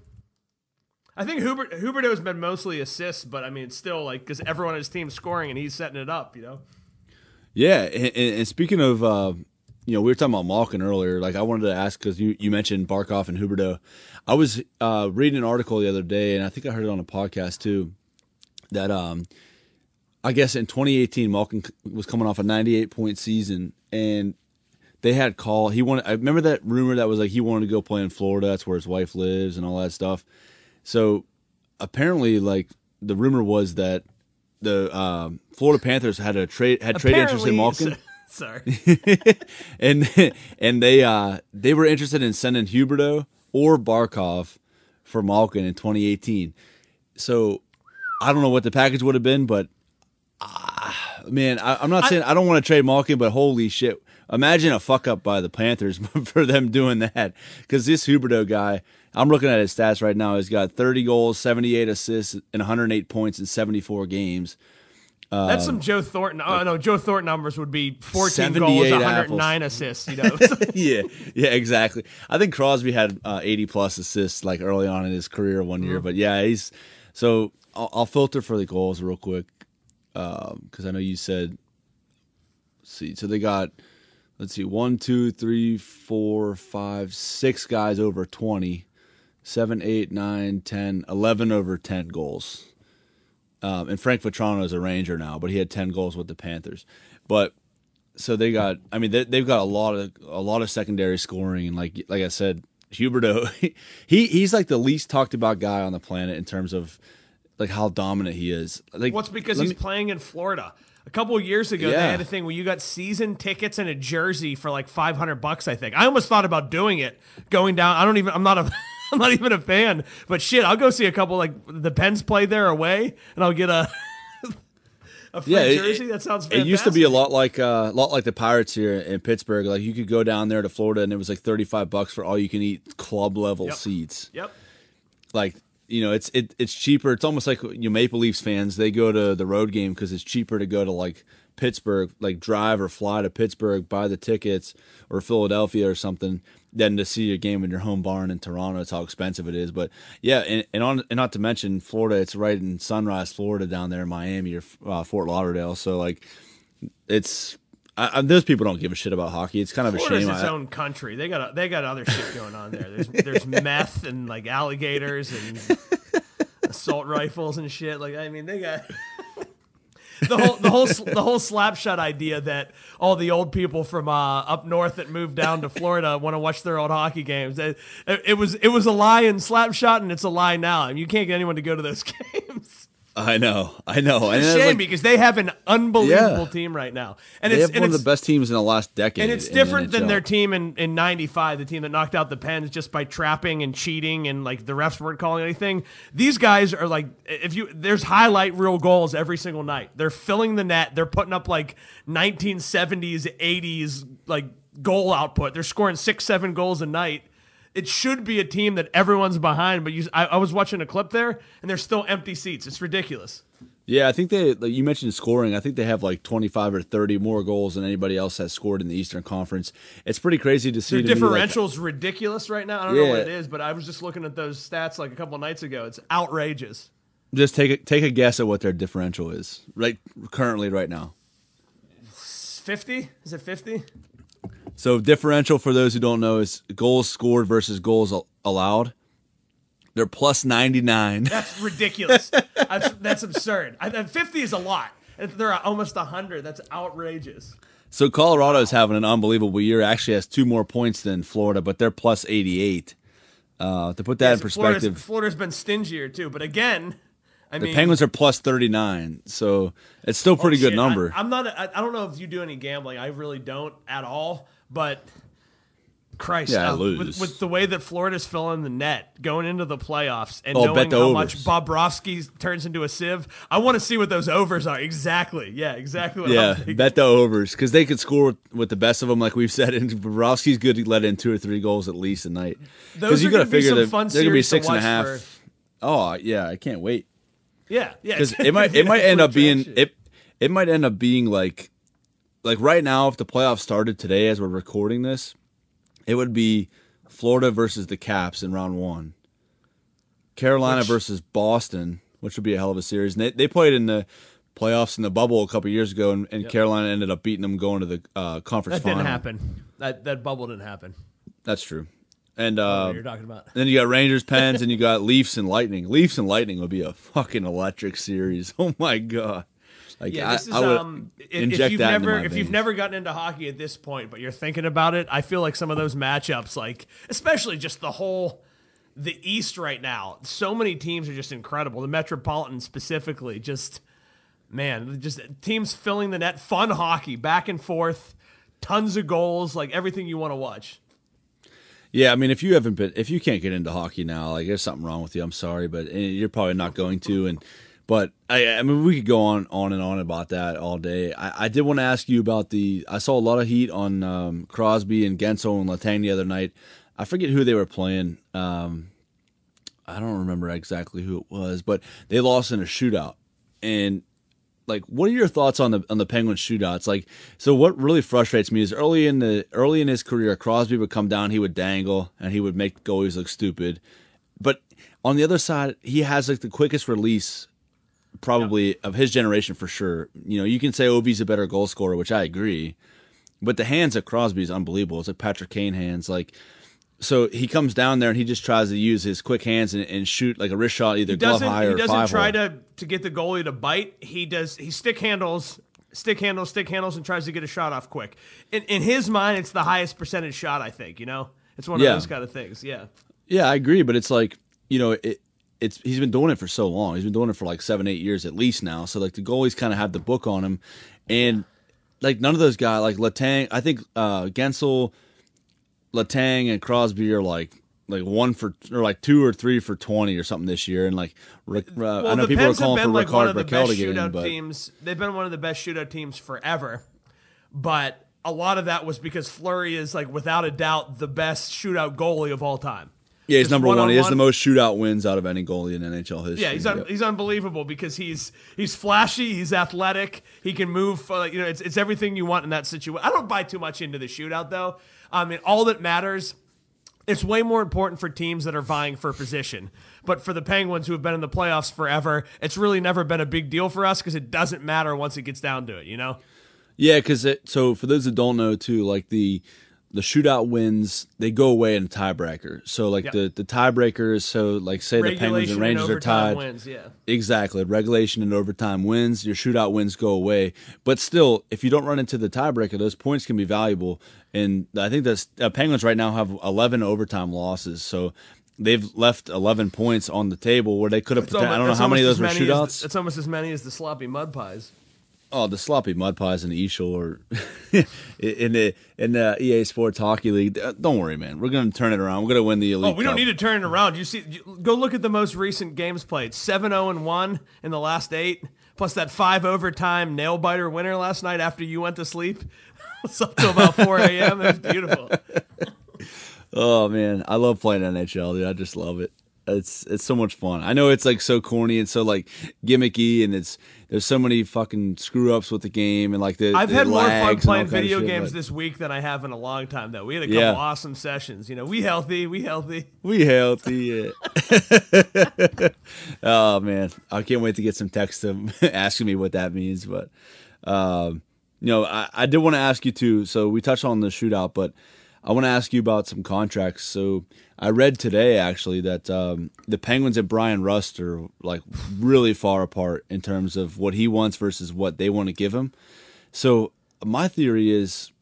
I think Hubert Huberdeau's been mostly assists, but I mean it's still like because everyone on his team's scoring and he's setting it up. You know. Yeah, and, and and speaking of, uh, you know, we were talking about Malkin earlier. Like, I wanted to ask because you, you mentioned Barkov and Huberdeau. I was uh, reading an article the other day, and I think I heard it on a podcast too. That um, I guess in 2018, Malkin was coming off a 98 point season, and they had call. He wanted. I remember that rumor that was like he wanted to go play in Florida. That's where his wife lives and all that stuff. So apparently, like the rumor was that the um, Florida Panthers had a trade had trade interest in Malkin Sorry. and and they uh they were interested in sending Huberdeau or Barkov for Malkin in 2018. So I don't know what the package would have been, but ah, man, I, I'm not saying I, don't want to trade Malkin, but holy shit. Imagine a fuck up by the Panthers for them doing that. Because this Huberdeau guy, I'm looking at his stats right now. He's got 30 goals, 78 assists, and 108 points in 74 games. That's um, some Joe Thornton. Oh no, Joe Thornton numbers would be 14 goals, 78 109 assists. You know. yeah, yeah, exactly. I think Crosby had uh, 80 plus assists like early on in his career one year, mm-hmm. but yeah, he's so I'll, I'll filter for the goals real quick um, because I know you said. See, so they got let's see, one, two, three, four, five, six guys over 20, seven, eight, nine, 10, 11 over 10 goals. Um, and Frank Vatrano is a Ranger now, but he had 10 goals with the Panthers. But so they got i mean they, they've got a lot of a lot of secondary scoring and like like i said huberdeau he he's like the least talked about guy on the planet in terms of like how dominant he is like What's because he's me- playing in Florida. A couple of years ago, they had a thing where you got season tickets and a jersey for like 500 bucks. I think I almost thought about doing it, going down. I don't even. I'm not a. I'm not even a fan, but shit, I'll go see a couple like the Pens play there away, and I'll get a a free Yeah, it- jersey. that sounds. it used to be a lot like uh, a lot like the Pirates here in Pittsburgh. Like you could go down there to Florida and it was like thirty five bucks for all you can eat club level Yep. seats. Yep. like you know it's it, it's cheaper it's almost like you know, maple leafs fans they go to the road game because it's cheaper to go to like pittsburgh like drive or fly to pittsburgh buy the tickets or philadelphia or something than to see a game in your home barn in toronto it's how expensive it is but yeah and, and on and not to mention florida it's right in sunrise florida down there in miami or uh, fort lauderdale so like it's I, I, those people don't give a shit about hockey it's kind of a Florida's shame its I- own country. They got they got other shit going on there. There's there's meth and like alligators and assault rifles and shit. Like I mean, they got the whole the whole the whole slap shot idea that all the old people from uh, up north that moved down to Florida want to watch their old hockey games. It, it was it was a lie in slap shot, and it's a lie now. I mean, you can't get anyone to go to those games. I know, I know. It's a shame like, because they have an unbelievable yeah. team right now, and they it's have one of the best teams in the last decade. And it's different than their team in in '95, the team that knocked out the Pens just by trapping and cheating, and like the refs weren't calling anything. These guys are like, if you there's highlight reel goals every single night. They're filling the net. They're putting up like 1970s, 80s like goal output. They're scoring six, seven goals a night it should be a team that everyone's behind. But you, I, I, was watching a clip there, and there's still empty seats. It's ridiculous. Yeah, I think they. Like you mentioned scoring. I think they have like 25 or 30 more goals than anybody else has scored in the Eastern Conference. It's pretty crazy to see. Their differential's like, ridiculous right now. I don't yeah. know what it is, but I was just looking at those stats like a couple nights ago. It's outrageous. Just take a, take a guess at what their differential is right currently right now. 50? Is it 50? So differential for those who don't know is goals scored versus goals allowed. They're plus 99. That's ridiculous. that's, that's absurd. I, 50 is a lot. They're almost 100. That's outrageous. So Colorado is having an unbelievable year. Actually has two more points than Florida, but they're plus 88. Uh, to put that in perspective, Florida's, Florida's been stingier too. But again, I mean the mean, Penguins are plus 39, so it's still a pretty oh, good number. I, am not. I, I don't know if you do any gambling. I really don't at all. But Christ, yeah, uh, with, with, the way that Florida's filling the net going into the playoffs and oh, knowing how overs. much Bobrovsky turns into a sieve, I want to see what those overs are. Exactly. Yeah, exactly. yeah, bet the overs because they could score with, with, the best of them, like we've said. And Bobrovsky's good to let in two or three goals at least a night. Because you got to figure they're going to be six and a half. For... Oh yeah, I can't wait. Yeah, yeah. Because it might it might end up being it. It might end up being like like right now, if the playoffs started today as we're recording this, it would be Florida versus the Caps in round one, Carolina which, versus Boston, which would be a hell of a series. And they, they played in the playoffs in the bubble a couple years ago, and, and yep. Carolina ended up beating them going to the uh, conference. That final. didn't happen. That that bubble didn't happen. That's true. And uh, you're talking about. then you got Rangers, Pens, and you got Leafs and Lightning. Leafs and Lightning would be a fucking electric series. Oh my god. Like, yeah, this I, is I um. If, if you've never if you've never gotten into hockey at this point, but you're thinking about it, I feel like some of those matchups, like especially just the whole the East right now, so many teams are just incredible. The Metropolitan specifically, just man, just teams filling the net, fun hockey, back and forth, tons of goals, like everything you want to watch. Yeah, I mean, if you haven't been, if you can't get into hockey now, like there's something wrong with you. I'm sorry, but eh, you're probably not going to. And but I, I mean, we could go on, on and on about that all day. I, I did want to ask you about the. I saw a lot of heat on um, Crosby and Guentzel and Letang the other night. I forget who they were playing. Um, I don't remember exactly who it was, but they lost in a shootout. And like, what are your thoughts on the on the Penguins shootouts? Like, so what really frustrates me is early in the early in his career, Crosby would come down, he would dangle, and he would make goalies look stupid. But on the other side, he has like the quickest release probably yep. of his generation for sure. You know, you can say Ovi's a better goal scorer, which I agree, but the hands of Crosby is unbelievable. It's like Patrick Kane hands. Like, so he comes down there and he just tries to use his quick hands and, and shoot like a wrist shot, either glove high or He doesn't try hole. to to get the goalie to bite. He does. He stick handles. Stick handles, stick handles, and tries to get a shot off quick. In, in his mind, it's the highest percentage shot. I think you know, it's one of yeah. those kind of things. Yeah, yeah, I agree. But it's like you know, it, it's he's been doing it for so long. He's been doing it for like seven, eight years at least now. So like the goalies kind of have the book on him, and like none of those guys like Letang. I think uh Guentzel, Letang, and Crosby are like like one for or like two or three for twenty or something this year. And like uh, well, I know people are calling for like Rickard Rakell to get in, but teams, they've been one of the best shootout teams forever. But a lot of that was because Fleury is like without a doubt the best shootout goalie of all time. Yeah, he's number one. one. He has the most shootout wins out of any goalie in NHL history. Yeah, he's un- yep. he's unbelievable because he's he's flashy, he's athletic, he can move. Uh, you know, it's it's everything you want in that situation. I don't buy too much into the shootout though. I mean, all that matters. It's way more important for teams that are vying for position. But for the Penguins who have been in the playoffs forever, it's really never been a big deal for us because it doesn't matter once it gets down to it. You know. Yeah, because so for those that don't know too, like the the shootout wins they go away in a tiebreaker. So like Yep. the the tiebreaker is so like say the Penguins and Regulation Rangers are tied. Wins, yeah. Exactly. Regulation and overtime wins. Your shootout wins go away. But still, if you don't run into the tiebreaker, those points can be valuable. And I think the uh, Penguins right now have 11 overtime losses. So they've left 11 points on the table where they could have. It's I don't know how many of those were shootouts. As, it's almost as many as the sloppy mud pies. Oh, the sloppy mud pies in the Eagle or in the in the EA Sports Hockey League. Uh, Don't worry, man. We're gonna turn it around. We're gonna win the elite. Oh, we don't Cup. need to turn it around. You see, you- go look at the most recent games played: seven zero and one in the last eight, plus that five overtime nail biter winner last night after you went to sleep. it's up till about four a.m. It was beautiful. Oh man, I love playing NHL, dude. I just love it. It's it's so much fun. I know it's like so corny and so like gimmicky, and it's there's so many fucking screw ups with the game and like the. I've the had more fun lags and all playing video shit, games but this week than I have in a long time. Though we had a couple Yeah. awesome sessions. You know, we healthy, we healthy. We healthy. Yeah. oh man, I can't wait to get some text them asking me what that means. But um, you know, I, I did want to ask you too. So we touched on the shootout, but I want to ask you about some contracts. So I read today actually that um, the Penguins and Brian Rust are like really far apart in terms of what he wants versus what they want to give him. So my theory is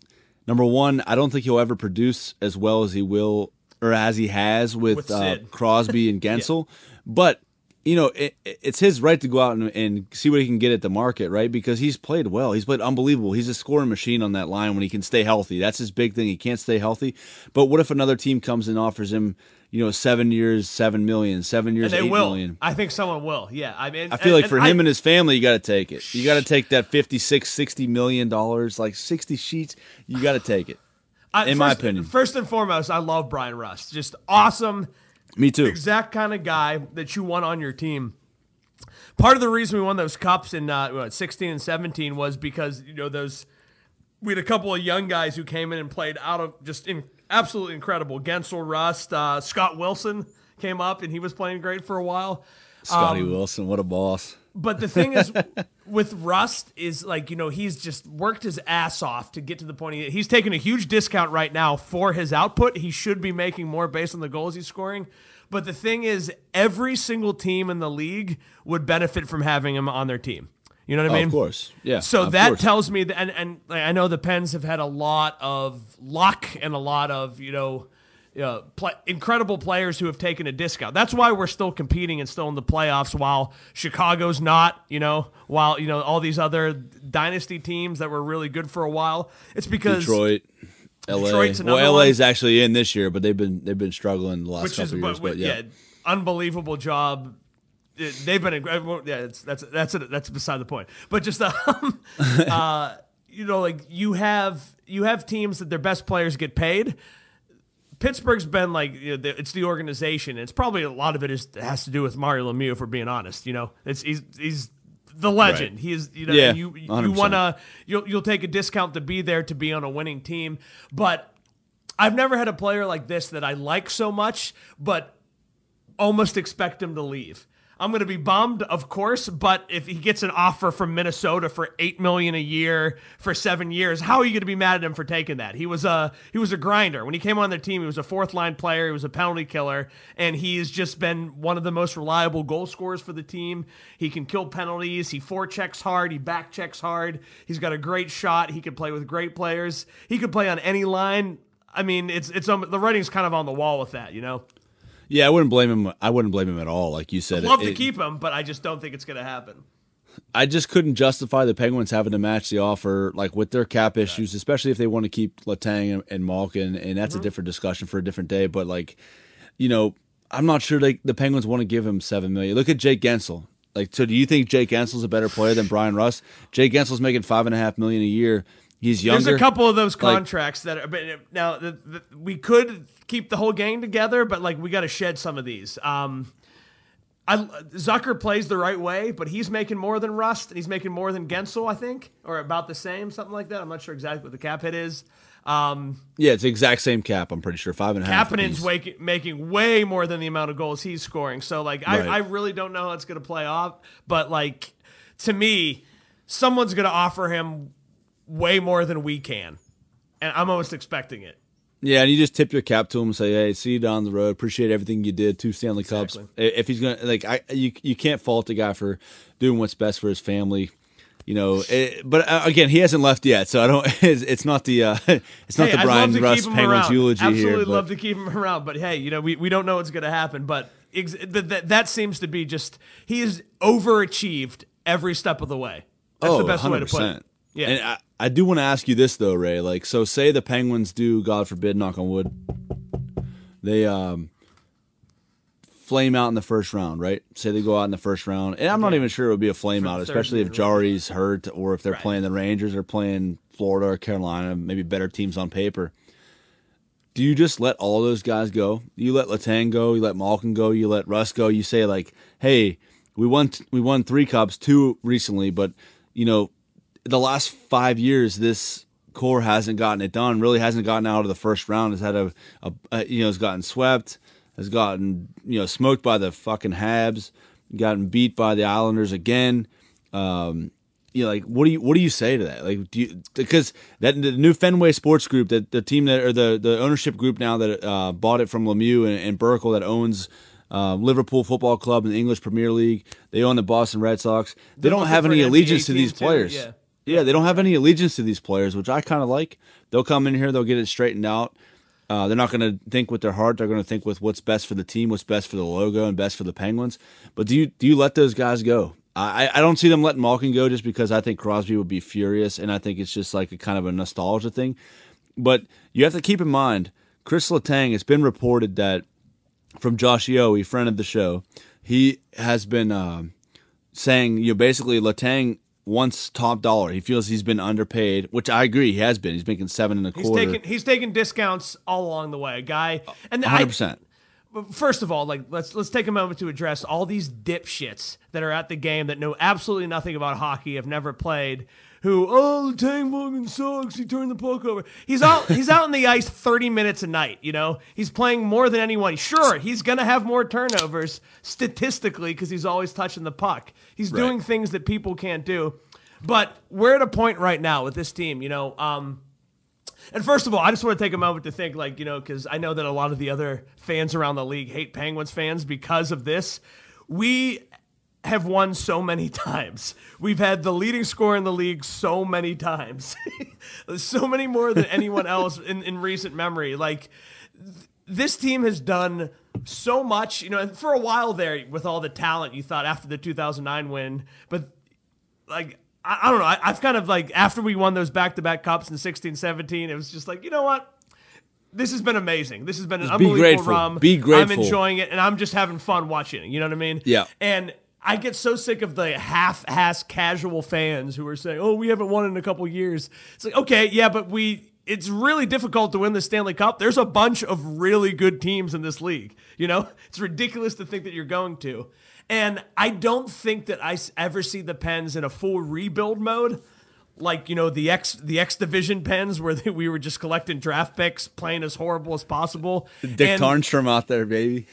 number one, I don't think he'll ever produce as well as he will or as he has with, With uh, Crosby and Guentzel. But you know, it, it's his right to go out and, and see what he can get at the market, right? Because he's played well. He's played unbelievable. He's a scoring machine on that line when he can stay healthy. That's his big thing. He can't stay healthy. But what if another team comes and offers him, you know, seven years, seven million, seven years, And they eight will. million? I think someone will. Yeah, I mean, I feel like for him I, and his family, you got to take it. You got to take that 56, 60 million dollars, like 60 sheets. You got to take it. I- in my opinion. First and foremost, I love Brian Rust. Just awesome. Me too. exact kind of guy that you want on your team. Part of the reason we won those cups in uh, what, 16 and 17 was because you know those we had a couple of young guys who came in and played out of just in, absolutely incredible. Guentzel, Rust, uh, Scott Wilson came up and he was playing great for a while. Scotty Um, Wilson, what a boss. But the thing is, with Rust is like you know he's just worked his ass off to get to the point. He, he's taking a huge discount right now for his output. He should be making more based on the goals he's scoring. But the thing is, every single team in the league would benefit from having him on their team. You know what I Oh, mean? of course. Yeah. So that course. tells me that, and, and like, I know the Pens have had a lot of luck and a lot of you know, uh, play, incredible players who have taken a discount. That's why we're still competing and still in the playoffs, while Chicago's not. You know, while you know all these other dynasty teams that were really good for a while. It's because Detroit, LA. Detroit's well, one. LA's actually in this year, but they've been they've been struggling the last which is couple years. but, But yeah, yeah, unbelievable job. They've been yeah, it's, that's that's that's beside the point. But just um, uh, you know, like you have you have teams that their best players get paid. Pittsburgh's been like you know, the, it's the organization. It's probably a lot of it is has to do with Mario Lemieux. If we're being honest, you know, it's he's he's the legend. Right. He is you know Yeah, you you 100%. want to you'll you'll take a discount to be there to be on a winning team, but. I've never had a player like this that I like so much, but almost expect him to leave. I'm going to be bummed, of course, but if he gets an offer from Minnesota for eight million a year for seven years, how are you going to be mad at him for taking that? He was a he was a grinder when he came on their team. He was a fourth line player. He was a penalty killer, and he's just been one of the most reliable goal scorers for the team. He can kill penalties. He forechecks hard. He back checks hard. He's got a great shot. He could play with great players. He could play on any line. I mean, it's it's um, the writing's kind of on the wall with that, you know. Yeah, I wouldn't blame him. I wouldn't blame him at all. Like you said, i Love It- to it- keep him, but I just don't think it's going to happen. I just couldn't justify the Penguins having to match the offer, like with their cap issues, especially if they want to keep Letang and, and Malkin, and that's Mm-hmm. a different discussion for a different day. But like, you know, I'm not sure they, the Penguins want to give him seven million. Look at Jake Guentzel. Like, so do you think Jake Guentzel's a better player than Brian Rust? Jake Guentzel's making five and a half million a year. He's younger. There's a couple of those Like- contracts that are, but now the, the, we could keep the whole gang together, but like we got to shed some of these. Um, I, Zucker plays the right way, but he's making more than Rust, and he's making more than Guentzel, I think, or about the same, something like that. I'm not sure exactly what the cap hit is. Um, Yeah, it's the exact same cap. I'm pretty sure five and a half. Kapanen's apiece. wake, making way more than the amount of goals he's scoring. So like I, Right. I really don't know how it's going to play off. But like to me, someone's going to offer him way more than we can, and I'm almost expecting it. Yeah, and you just tip your cap to him and say, "Hey, see you down the road. Appreciate everything you did. Two Stanley Cups. If he's gonna like, I you you can't fault the guy for doing what's best for his family. You know, it, but uh, again, he hasn't left yet, so I don't. It's, it's not the uh, it's not Hey, the Brian Rust Penguins around. eulogy Absolutely here. but- love to keep him around, but hey, you know, we, we don't know what's going to happen. But ex- that, that that seems to be just he has overachieved every step of the way. That's oh, the best way to put it. Yeah. And I, I do want to ask you this though, Ray. Like, so say the Penguins do, God forbid, knock on wood, they um flame out in the first round, right? Say they go out in the first round, and I'm not even sure it would be a flame For out, especially if Jarry's hurt or if they're Right. playing the Rangers or playing Florida or Carolina, maybe better teams on paper. Do you just let all those guys go? You let Letang go, you let Malkin go, you let Rust go. You say like, "Hey, we won we won three cups, two recently, but you know, the last five years, this core hasn't gotten it done. Really hasn't gotten out of the first round. Has had a, a, a you know has gotten swept, has gotten you know smoked by the fucking Habs, gotten beat by the Islanders again. Um, you know, like what do you what do you say to that? Like, do you because that the new Fenway Sports Group, that the team that or the the ownership group now that uh, bought it from Lemieux and, and Burkle that owns. Uh, Liverpool Football Club in the English Premier League. They own the Boston Red Sox. They They're don't have any allegiance to these too, players. yeah. Yeah, they don't have any allegiance to these players, which I kind of like. They'll come in here, they'll get it straightened out. Uh, they're not going to think with their heart. They're going to think with what's best for the team, what's best for the logo, and best for the Penguins. But do you do you let those guys go? I, I don't see them letting Malkin go just because I think Crosby would be furious, and I think it's just like a kind of a nostalgia thing. But you have to keep in mind, Chris Letang. It's been reported that from Josh Yohe, friend of the show, he has been um, saying you know basically Letang wants top dollar. He feels he's been underpaid, which I agree he has been. He's making seven and a He's quarter. taking he's taking discounts all along the way, guy. And I- hundred percent. First of all, like let's let's take a moment to address all these dipshits that are at the game that know absolutely nothing about hockey, have never played. Who oh Letang fucking sucks. He turned the puck over. He's out. he's out on the ice thirty minutes a night. You know he's playing more than anyone. Sure, he's gonna have more turnovers statistically because he's always touching the puck. He's Right. doing things that people can't do. But we're at a point right now with this team. You know. Um, and first of all, I just want to take a moment to think, like, you know, because I know that a lot of the other fans around the league hate Penguins fans because of this. We have won so many times. We've had the leading score in the league so many times, so many more than anyone else in, in recent memory. Like, th- this team has done so much, you know, and for a while there, with all the talent you thought after the 2009 win, but like I, I don't know. I, I've kind of like after we won those back to back cups in 16, 17, it was just like you know what. This has been amazing. This has been an Just be unbelievable grateful. run. Be grateful. I'm enjoying it, and I'm just having fun watching it. You know what I mean? Yeah. And I get so sick of the half-ass casual fans who are saying, "Oh, we haven't won in a couple years." It's like, okay, yeah, but we. It's really difficult to win the Stanley Cup. There's a bunch of really good teams in this league. You know, it's ridiculous to think that you're going to. And I don't think that I ever see the Pens in a full rebuild mode, like you know the X the X Division Pens, where they, we were just collecting draft picks, playing as horrible as possible. Dick and Tarnstrom out there, baby.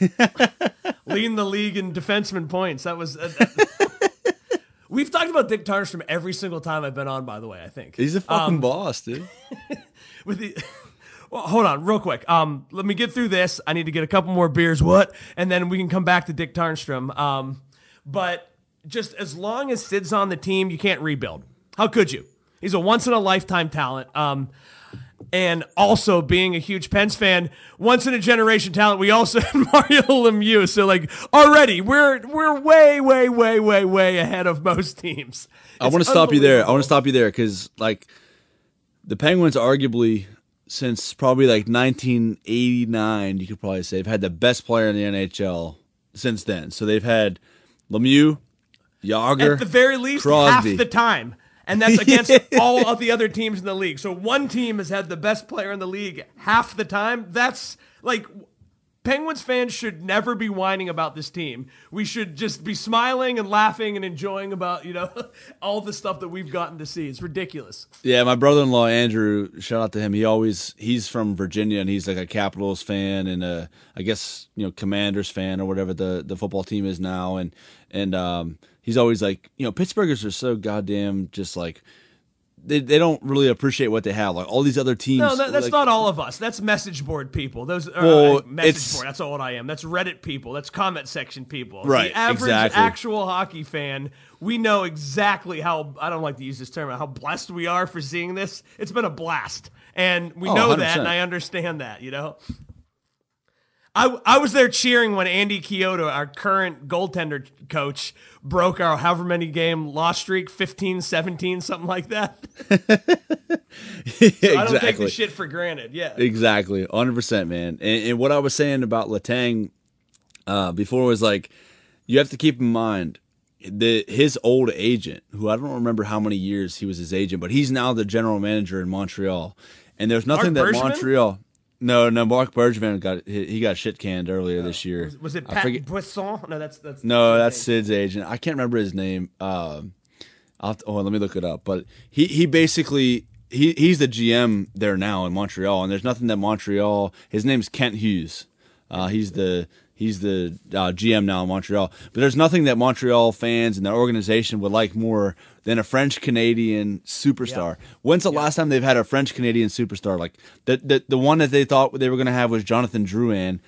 leading the league in defenseman points. That was. Uh, that- We've talked about Dick Tarnstrom every single time I've been on. By the way, I think He's a fucking Um, boss, dude. with the. Well, hold on, real quick. Um, let me get through this. I need to get a couple more beers. What? And then we can come back to Dick Tarnstrom. Um, but just as long as Sid's on the team, you can't rebuild. How could you? He's a once in a lifetime talent. Um, and also being a huge Pens fan, once in a generation talent. We also had Mario Lemieux, so like already we're we're way way way way way ahead of most teams. I want to stop you there. I want to stop you there because, like, the Penguins, arguably since probably like 1989, you could probably say, have had the best player in the NHL since then. So they've had Lemieux, Jagr, at the very least Crosby. half the time. And that's against all of the other teams in the league. So one team has had the best player in the league half the time. That's like Penguins fans should never be whining about this team. We should just be smiling and laughing and enjoying about, you know, all the stuff that we've gotten to see. It's ridiculous. Yeah, my brother-in-law Andrew, shout out to him. He always he's from Virginia and he's like a Capitals fan and a I guess you know Commanders fan or whatever the the football team is now and and um he's always like you know Pittsburghers are so goddamn just like they, they don't really appreciate what they have. Like all these other teams. No, that, that's like, not all of us. That's message board people. Those uh, Well, message board. That's all what I am. That's Reddit people. That's comment section people. Right, The average exactly. actual hockey fan, we know exactly how. I don't like to use this term. How blessed we are for seeing this. It's been a blast, and we Oh, know that, 100%. and I understand that. You know. I, I was there cheering when Andy Chiodo, our current goaltender coach, broke our however many game loss streak 15, 17, something like that. exactly. I don't take the shit for granted. Yeah. Exactly, hundred percent, man. And, and what I was saying about Letang uh, before was like, you have to keep in mind that his old agent, who I don't remember how many years he was his agent, but he's now the general manager in Montreal. And there's nothing Mark that Bergevin? Montreal. No, no, Mark Bergevin got he he got shit canned earlier this year. Was it I Pat forget- Brisson? No, that's that's No, that's Sid's agent. I can't remember his name. Um, I'll oh, let me look it up. But he he basically he he's the GM there now in Montreal, and there's nothing that Montreal. His name's Kent Hughes. Uh, he's the he's the uh, GM now in Montreal. But there's nothing that Montreal fans and their organization would like more than a French Canadian superstar. When's the last time they've had a French Canadian superstar? Like the, the the one that they thought they were going to have was Jonathan Drouin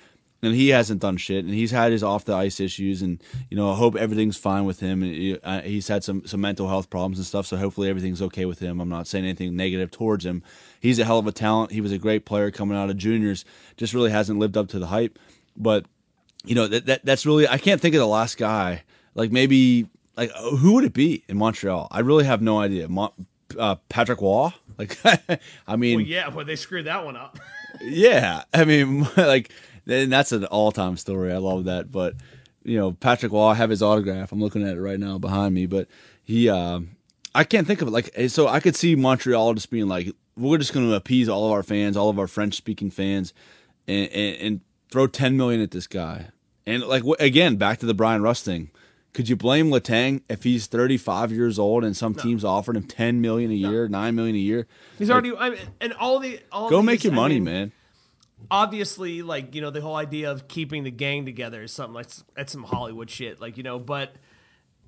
and he hasn't done shit, and he's had his off the ice issues, and you know I hope everything's fine with him. And uh, he's had some some mental health problems and stuff, so hopefully everything's okay with him. I'm not saying anything negative towards him. He's a hell of a talent. He was a great player coming out of juniors. Just really hasn't lived up to the hype. But you know that, that that's really I can't think of the last guy. Like maybe like uh, who would it be in Montreal? I really have no idea. Mon- uh, Patrick Roy. Like I mean, Well, yeah, but they screwed that one up. yeah, I mean, like, and that's an all-time story. I love that. But you know, Patrick Roy, I have his autograph. I'm looking at it right now behind me. But he, um, I can't think of it. Like, eh, so I could see Montreal just being like, we're just going to appease all of our fans, all of our French-speaking fans, and, and, and throw 10 million at this guy. And like again, back to the Brian Rust thing. Could you blame Letang if he's 35 years old and some teams offered him 10 million a year, 9 million a year? He's already I mean, and all the all Go these- make your I money, mean, man. Obviously, like you know, the whole idea of keeping the gang together is something like that's some Hollywood shit. Like you know, but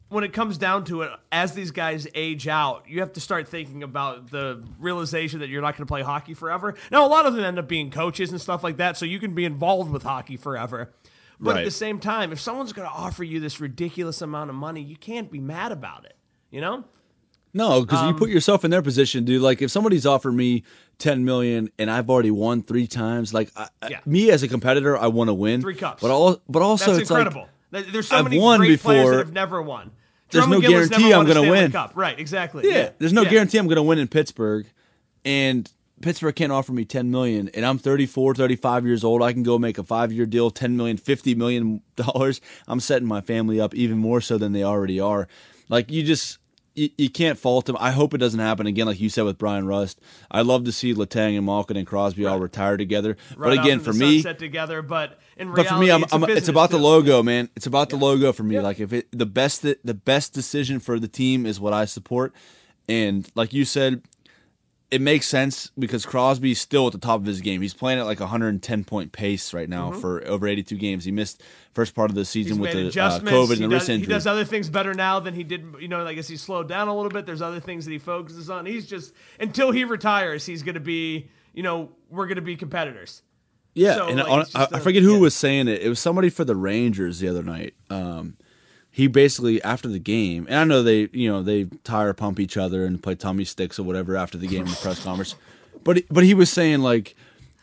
when it comes down to it, as these guys age out, you have to start thinking about the realization that you're not going to play hockey forever. Now, a lot of them end up being coaches and stuff like that, so you can be involved with hockey forever. But at the same time, if someone's going to offer you this ridiculous amount of money, you can't be mad about it. You know? No, because you Um, put yourself in their position, dude. Like if somebody's offered me ten million and I've already won three times, like I, Yeah. me as a competitor, I want to win. Three cups. but all, but also That's it's incredible. like There's so I've many won great players that have never won. There's Drummond no Gillis guarantee I'm gonna win. Cup. Right, exactly. yeah, there's no Yeah. guarantee I'm going to win in Pittsburgh, and Pittsburgh can't offer me ten million, and I'm 34, 35 years old. I can go make a five year deal, 10 million, 50 million dollars. I'm setting my family up even more so than they already are. Like you just. You, you can't fault them. I hope it doesn't happen again, like you said with Brian Rust. I love to see Letang and Malkin and Crosby all retire together. Right but again, for me, together, but in but reality, for me, I'm, it's, I'm, it's about the logo, man. It's about the logo for me. Like if it the best the best decision for the team is what I support, and like you said, it makes sense because Crosby's still at the top of his game. He's playing at like 110 point pace right now for over 82 games. He missed first part of the season Mm-hmm. He's with the uh. COVID and he the does, wrist He does other things better now than he did. You know, I guess he slowed down a little bit. There's other things that he focuses on. He's just until he retires, he's going to be. You know, we're going to be competitors. Yeah, So, and like, on, I, I a- forget who yeah. was saying it. It was somebody for the Rangers the other night. Um, he basically after the game, and I know they, you know, they tire pump each other and play tummy sticks or whatever after the game in the press conference. But but he was saying like,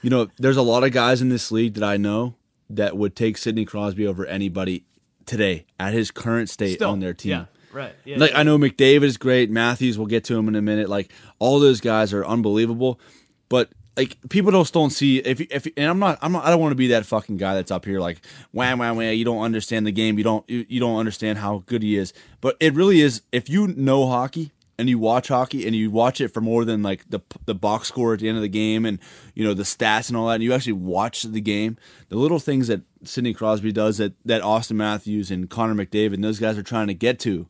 you know, there's a lot of guys in this league that I know that would take Sidney Crosby over anybody today at his current state Still, on their team. Yeah, right. Yeah, Like yeah. I know McDavid is great. Matthews, we'll get to him in a minute. Like all those guys are unbelievable, but like people just don't see if if and I'm not I'm not I don't want to be that fucking guy that's up here like wham wham wham. You don't understand the game. You don't you, you don't understand how good he is. But it really is. If you know hockey and you watch hockey and you watch it for more than like the the box score at the end of the game and you know the stats and all that, and you actually watch the game, the little things that Sidney Crosby does that that Austin Matthews and Connor McDavid and those guys are trying to get to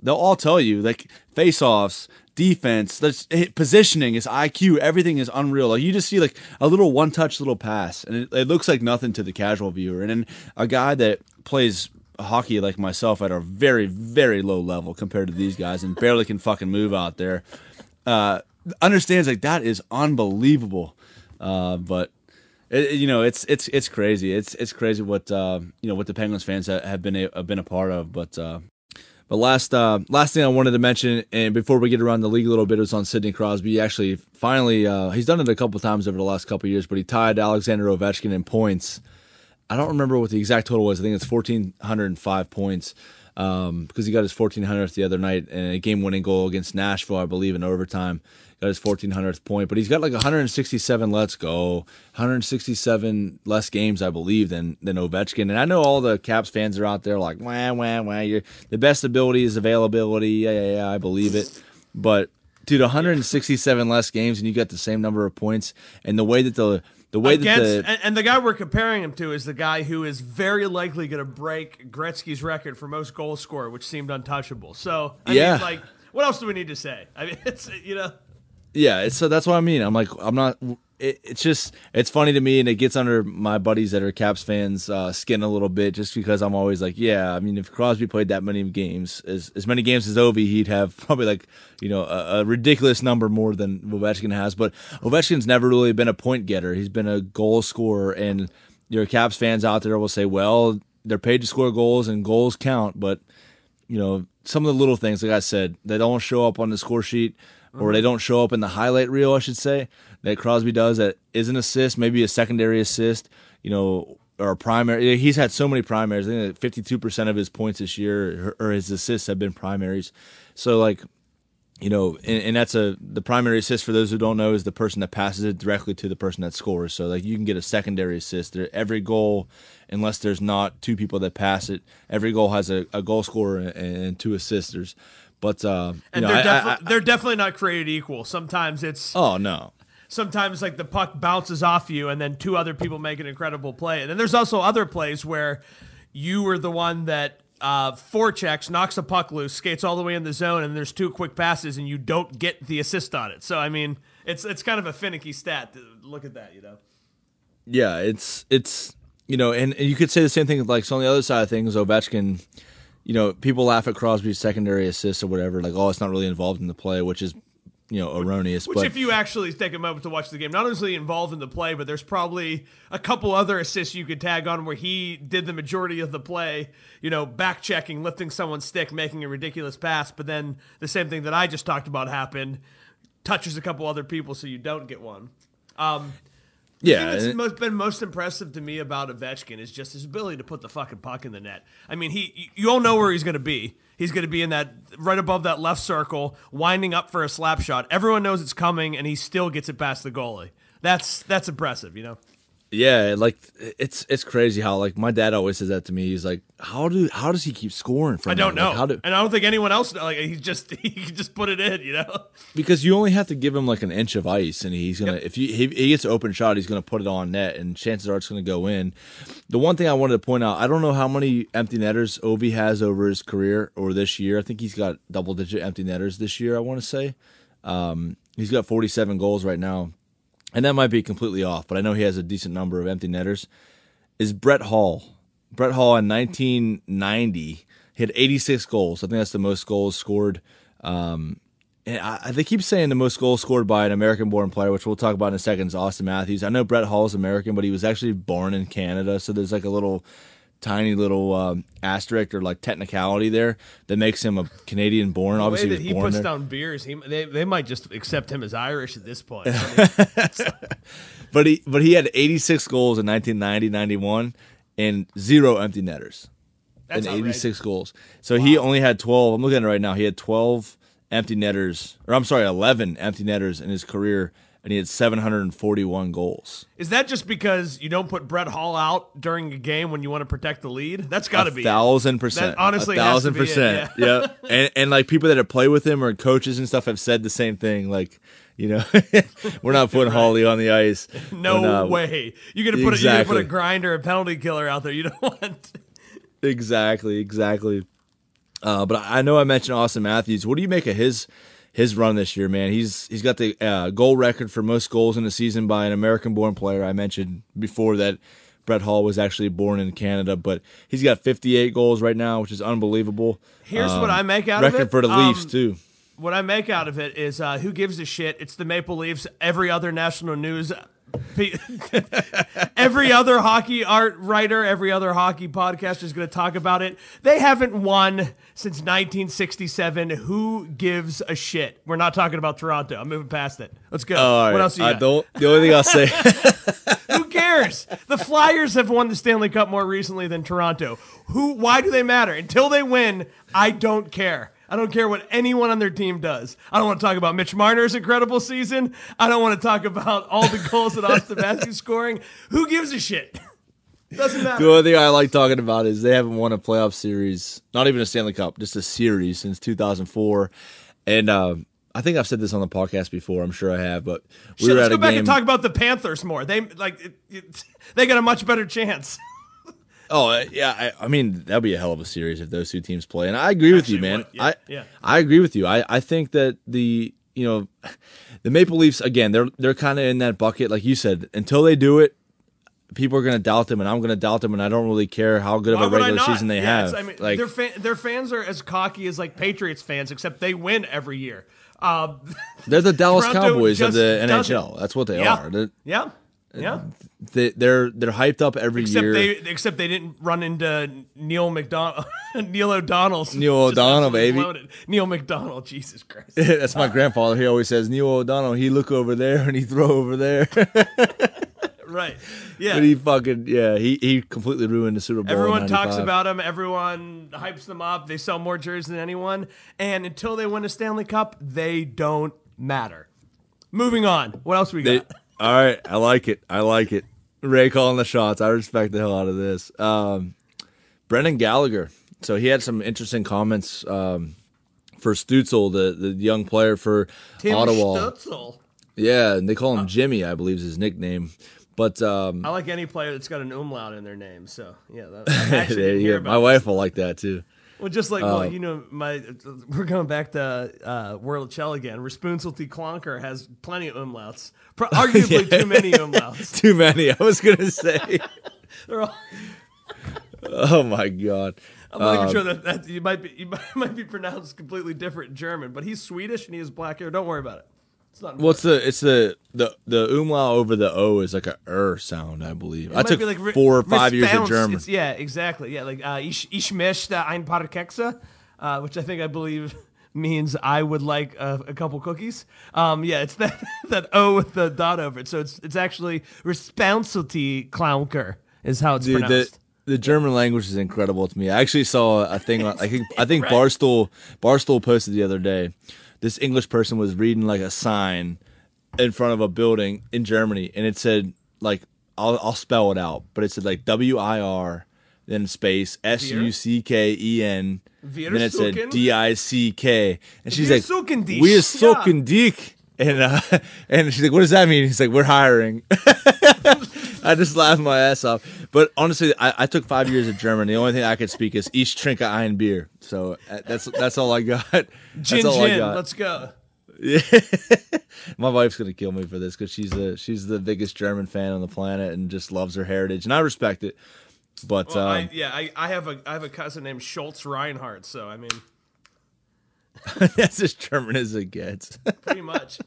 they'll all tell you like face-offs defense that's eh, positioning is iq everything is unreal like you just see like a little one-touch little pass and it, it looks like nothing to the casual viewer and then a guy that plays hockey like myself at a very very low level compared to these guys and barely can fucking move out there uh, understands like that is unbelievable. Uh, but it, you know, it's it's it's crazy. It's it's crazy what uh, you know what the Penguins fans have been a, have been a part of. But uh, but last uh, last thing I wanted to mention, and before we get around the league a little bit, was on Sidney Crosby. He actually, finally, uh, he's done it a couple times over the last couple years, but he tied Alexander Ovechkin in points. I don't remember what the exact total was. I think it's fourteen hundred and five points um, because he got his 1400th the other night and a game winning goal against Nashville, I believe, in overtime. Got his 1400th point, but he's got like 167 let's go, 167 less games, I believe, than than Ovechkin. And I know all the Caps fans are out there like, wah, wah, wah. You're, the best ability is availability. Yeah, yeah, yeah, I believe it. But dude, 167 less games and you got the same number of points. And the way that the the way Against, that the and, and the guy we're comparing him to is the guy who is very likely going to break Gretzky's record for most goal scorer, which seemed untouchable. So, I Yeah. mean, like, what else do we need to say? I mean, it's you know, Yeah, so that's what I mean. I'm like, I'm not. It, it's just, it's funny to me, and it gets under my buddies that are Caps fans' uh, skin a little bit, just because I'm always like, yeah. I mean, if Crosby played that many games, as as many games as Ovi, he'd have probably like, you know, a, a ridiculous number more than Ovechkin has. But Ovechkin's never really been a point getter. He's been a goal scorer, and your Caps fans out there will say, well, they're paid to score goals, and goals count, but you know, some of the little things, like I said, they don't show up on the score sheet or they don't show up in the highlight reel, I should say, that Crosby does that is an assist, maybe a secondary assist, you know, or a primary. He's had so many primaries. I think 52% of his points this year or his assists have been primaries. So, like, you know, and, and that's a the primary assist for those who don't know is the person that passes it directly to the person that scores. So like you can get a secondary assist. There, every goal, unless there's not two people that pass it, every goal has a, a goal scorer and, and two assisters. But uh, and know, they're, I- defi- I- I- they're definitely not created equal. Sometimes it's oh no, sometimes like the puck bounces off you and then two other people make an incredible play. And then there's also other plays where you were the one that uh, forechecks, knocks the puck loose, skates all the way in the zone, and there's two quick passes and you don't get the assist on it. So I mean, it's it's kind of a finicky stat. To look at that, you know. yeah, it's it's you know, and, and you could say the same thing like so on the other side of things, Ovechkin. You know, people laugh at Crosby's secondary assists or whatever, like oh, it's not really involved in the play, which is you know erroneous. Which, but if you actually take a moment to watch the game, not only is he involved in the play, but there's probably a couple other assists you could tag on where he did the majority of the play, you know, back checking, lifting someone's stick, making a ridiculous pass, but then the same thing that I just talked about happened, touches a couple other people so you don't get one. Um, yeah, the thing that's been most impressive to me about Ovechkin is just his ability to put the fucking puck in the net. I mean, he you all know where he's going to be. He's going to be in that right above that left circle, winding up for a slap shot. Everyone knows it's coming, and he still gets it past the goalie. That's that's impressive, you know. Yeah, like it's it's crazy how like my dad always says that to me. He's like, how do how does he keep scoring from? I don't that? know, Like, how do and I don't think anyone else like he just he can just put it in, you know. because you only have to give him like an inch of ice, and he's gonna if you he, he gets an open shot, he's gonna put it on net, and chances are it's gonna go in. The one thing I wanted to point out, I don't know how many empty netters Ovi has over his career or this year. I think he's got double digit empty netters this year. I want to say, um, he's got forty seven goals right now, and that might be completely off, but I know he has a decent number of empty netters. Is Brett Hull? Brett Hull in 1990 hit 86 goals. I think that's the most goals scored. Um, and I, they keep saying the most goals scored by an American-born player, which we'll talk about in a second, is Austin Matthews. I know Brett Hull is American, but he was actually born in Canada, so there's like a little tiny little um, asterisk or like technicality there that makes him a Canadian-born. The way Obviously, he he born puts there. down beers, he they, they might just accept him as Irish at this point. But he but he had 86 goals in 1990, 91 and zero empty netters. that's and outrageous. 86 goals. So he only had 12. I'm looking at it right now. He had 12 empty netters, or I'm sorry, 11 empty netters in his career, and he had 741 goals. Is that just because you don't put Brett Hull out during a game when you want to protect the lead? That's got to be thousand percent. That honestly a thousand be it, percent. yeah. yeah. And and like people that have played with him or coaches and stuff have said the same thing. Like, you know, we're not putting Holly on the ice. No When, uh, way. You're gonna put a, you're gonna put a grinder, a penalty killer out there. You don't want. Exactly, exactly. Uh, but I I know I mentioned Austin Matthews. What do you make of his his run this year, man? He's he's got the uh, goal record for most goals in a season by an American-born player. I mentioned before that Brett Hull was actually born in Canada, but he's got 58 goals right now, which is unbelievable. Here's Um, what I make out of it: record for the Um, Leafs too. what I make out of it is uh, who gives a shit? It's the Maple Leafs. Every other national news, every other hockey art writer, every other hockey podcast is going to talk about it. They haven't won since 1967. Who gives a shit? We're not talking about Toronto. I'm moving past it. Let's go. All what right. else you I got? don't. The only thing I'll say. Who cares? The Flyers have won the Stanley Cup more recently than Toronto. Who? Why do they matter? Until they win, I don't care. I don't care what anyone on their team does. I don't want to talk about Mitch Marner's incredible season. I don't want to talk about all the goals that Austin Matthews scoring. Who gives a shit? Doesn't matter. The only thing I like talking about is they haven't won a playoff series, not even a Stanley Cup, just a series since 2004. And um, I think I've said this on the podcast before. I'm sure I have, but we Shit, were let's at go a back game. and talk about the Panthers more. They like it, it, they got a much better chance. oh uh, yeah, I, I mean that'd be a hell of a series if those two teams play. And I agree with you, man. yeah, I yeah. I agree with you. I I think that the you know the Maple Leafs again they're they're kind of in that bucket like you said until they do it. People are going to doubt them, and I'm going to doubt them, and I don't really care how good of a regular season they Yeah, have. I mean, like, their fan, their fans are as cocky as like Patriots fans, except they win every year. Um, they're the Dallas Toronto Cowboys of the. NHL. That's what they yeah, are. They're, yeah, yeah. they, they're they're hyped up every Except year. they, except they didn't run into Neil McDonald, Neil O'Donnell's Neil O'Donnell, baby. loaded. Neil McDonald, Jesus Christ. That's my grandfather. He always says Neil O'Donnell. He look over there and he throw over there. right? Yeah. but he fucking yeah. He he completely ruined the Super Bowl. Everyone talks about him. Everyone hypes them up. They sell more jerseys than anyone. And until they win a Stanley Cup, they don't matter. Moving on. What else we They- got? All right, I like it. I like it. Ray calling the shots. I respect the hell out of this. Um, Brendan Gallagher. So he had some interesting comments um, for Stützle, the the young player for Tim Ottawa. Stützle. Yeah, and they call Uh, him Jimmy, I believe is his nickname. But um, I like any player that's got an umlaut in their name. So yeah, that, there didn't you go. my wife will like that too. Well, just like well, you know, my we're going back to uh, World Chell again. Responsibility Clonker has plenty of umlauts, Pro- arguably too many umlauts. Too many. I was gonna say. They're all, oh my god. I'm not Um, even sure that, that you might be you might, might be pronounced completely different in German, but he's Swedish and he has black hair. Don't worry about it. What's the? It's the the the umlaut over the o is like a er sound, I believe. I took like four or five years of. German. It's- yeah, exactly. Yeah, like uh, ich, ich möchte ein paar Kekse, uh, which I think I believe means I would like a, a couple cookies. Um, yeah, it's that that O with the dot over it. So it's it's actually responsibility Clownker is how it's Dude, the pronounced. the German language is incredible to me. I actually saw a thing. I think I think Right. Barstool Barstool posted the other day. This English person was reading like a sign in front of a building in Germany, and it said like I'll I'll spell it out, but it said like W I R then space S U C K E N. Then it said D I C K, and she's like, "We are sucking dick," and uh, and she's like, "What does that mean?" He's like, "We're hiring." I just laughed my ass off. But honestly, I, I took five years of German. The only thing I could speak is Ich trinke ein Bier. So uh, that's that's all I got. That's Gin all I got. let's go. My wife's gonna kill me for this because she's the she's the biggest German fan on the planet and just loves her heritage, and I respect it. But Well, um, I, yeah, I, I have a I have a cousin named Schultz Reinhardt, so I mean, that's as German as it gets. pretty much.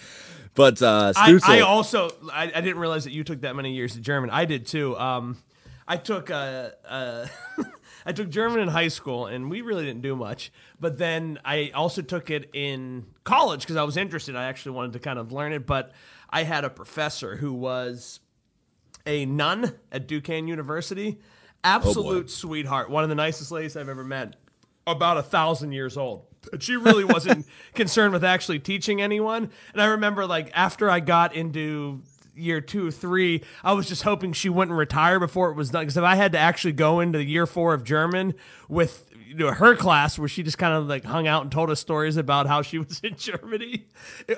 but uh, I, I also I, I didn't realize that you took that many years of German. I did too. Um, I took uh, uh, I took German in high school, and we really didn't do much. But then I also took it in college because I was interested. I actually wanted to kind of learn it, but I had a professor who was a nun at Duquesne University. Absolute sweetheart, one of the nicest ladies I've ever met. About a thousand years old. She really wasn't concerned with actually teaching anyone. And I remember, like, after I got into year two, or three, I was just hoping she wouldn't retire before it was done. Because if I had to actually go into year four of German with you know, her class, where she just kind of like hung out and told us stories about how she was in Germany,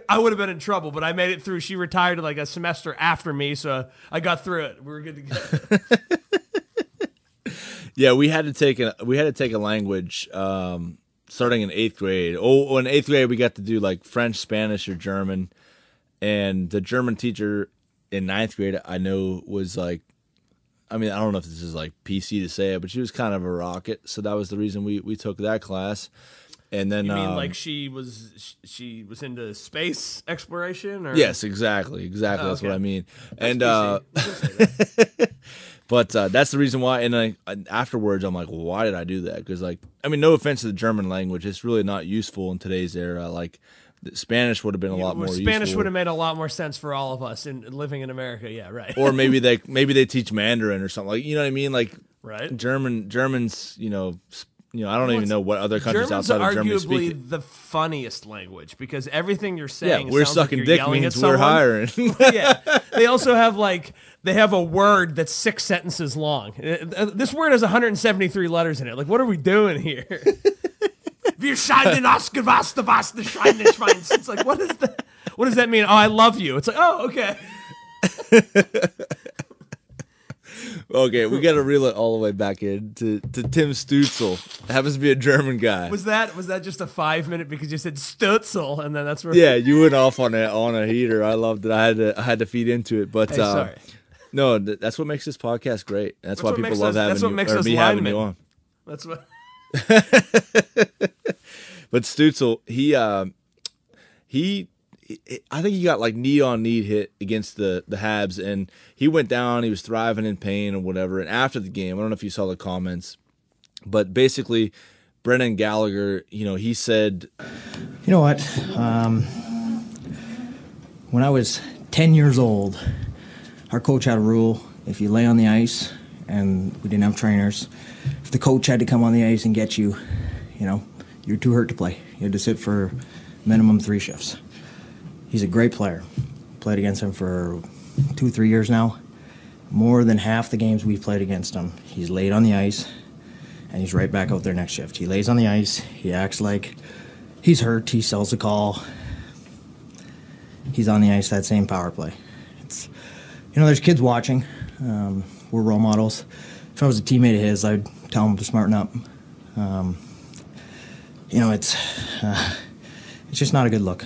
I would have been in trouble. But I made it through. She retired like a semester after me, so I got through it. We were good to go. yeah, we had to take a we had to take a language um, starting in eighth grade. Oh, in eighth grade we got to do like French, Spanish, or German, and the German teacher in ninth grade I know was like. I mean, I don't know if this is like PC to say it, but she was kind of a rocket. So that was the reason we, we took that class. And then You mean um, like she was she was into space exploration or yes, exactly, exactly. Oh, that's what. I mean. That's and uh, We can say that. but uh, that's the reason why. And I, and afterwards, I'm like, well, why did I do that? Because like, I mean, no offense to the German language, it's really not useful in today's era. Like, Spanish would have been a lot more. Spanish useful. would have made a lot more sense for all of us in living in America. Yeah, right. or maybe they maybe they teach Mandarin or something like you know what I mean like right. German Germans you know you know I don't Well, even know what other countries German's outside of Germany arguably speak it. the funniest language because everything you're saying. Yeah, we're like sucking dick means we're hiring. yeah. They also have like they have a word that's six sentences long. Uh, uh, This word has 173 letters in it. Like, what are we doing here? Wir scheinen ausgewasste was the scheinen Schweins. It's like, what is that? What does that mean? Oh, I love you. It's like, oh, okay. okay, we got to reel it all the way back in to, to Tim Stützle. Happens to be a German guy. Was that was that just a five minute because you said Stützle and then that's where yeah, you went off on a on a heater. I loved it. I had to I had to feed into it, but Hey, uh, sorry. No, th- that's what makes this podcast great. That's, why people love us- having that's what you, makes or us me having you on. That's what. But Stützle, he uh, he, I think he got like knee on knee hit against the the Habs, and he went down. He was thriving in pain or whatever. And after the game, I don't know if you saw the comments, but basically, Brendan Gallagher, you know, he said, You know what? Um, when I was 10 years old, our coach had a rule if you lay on the ice and we didn't have trainers, if the coach had to come on the ice and get you, you know, you're too hurt to play. You had to sit for minimum three shifts. He's a great player. Played against him for two, three years now. More than half the games we've played against him, he's laid on the ice and he's right back out there next shift. He lays on the ice, he acts like he's hurt, he sells the call. He's on the ice that same power play. You know, there's kids watching. Um, we're role models. If I was a teammate of his, I'd tell him to smarten up. Um, you know, it's uh, it's just not a good look.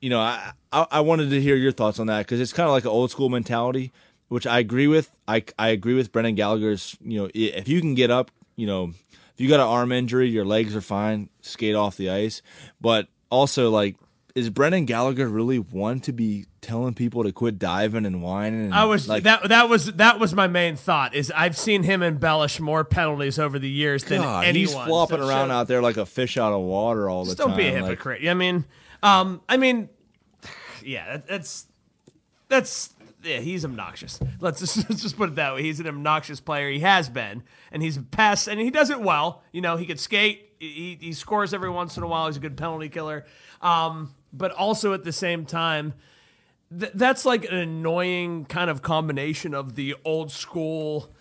you know, I I, I wanted to hear your thoughts on that because it's kind of like an old school mentality, which I agree with. I I agree with Brendan Gallagher's. You know, if you can get up, you know, if you got an arm injury, your legs are fine, skate off the ice. But also, like, is Brendan Gallagher really one to be telling people to quit diving and whining? And, I was like, that that was that was my main thought. Is I've seen him embellish more penalties over the years than God, anyone. he's flopping So- around out there like a fish out of water all the Just time. don't be a like- hypocrite. I mean, um, I mean, yeah, that, that's that's yeah, he's obnoxious. Let's just, let's just put it that way. He's an obnoxious player. He has been, and he's passed, and he does it well. You know, he could skate. He, he scores every once in a while. He's a good penalty killer. Um, but also at the same time, th- that's like an annoying kind of combination of the old school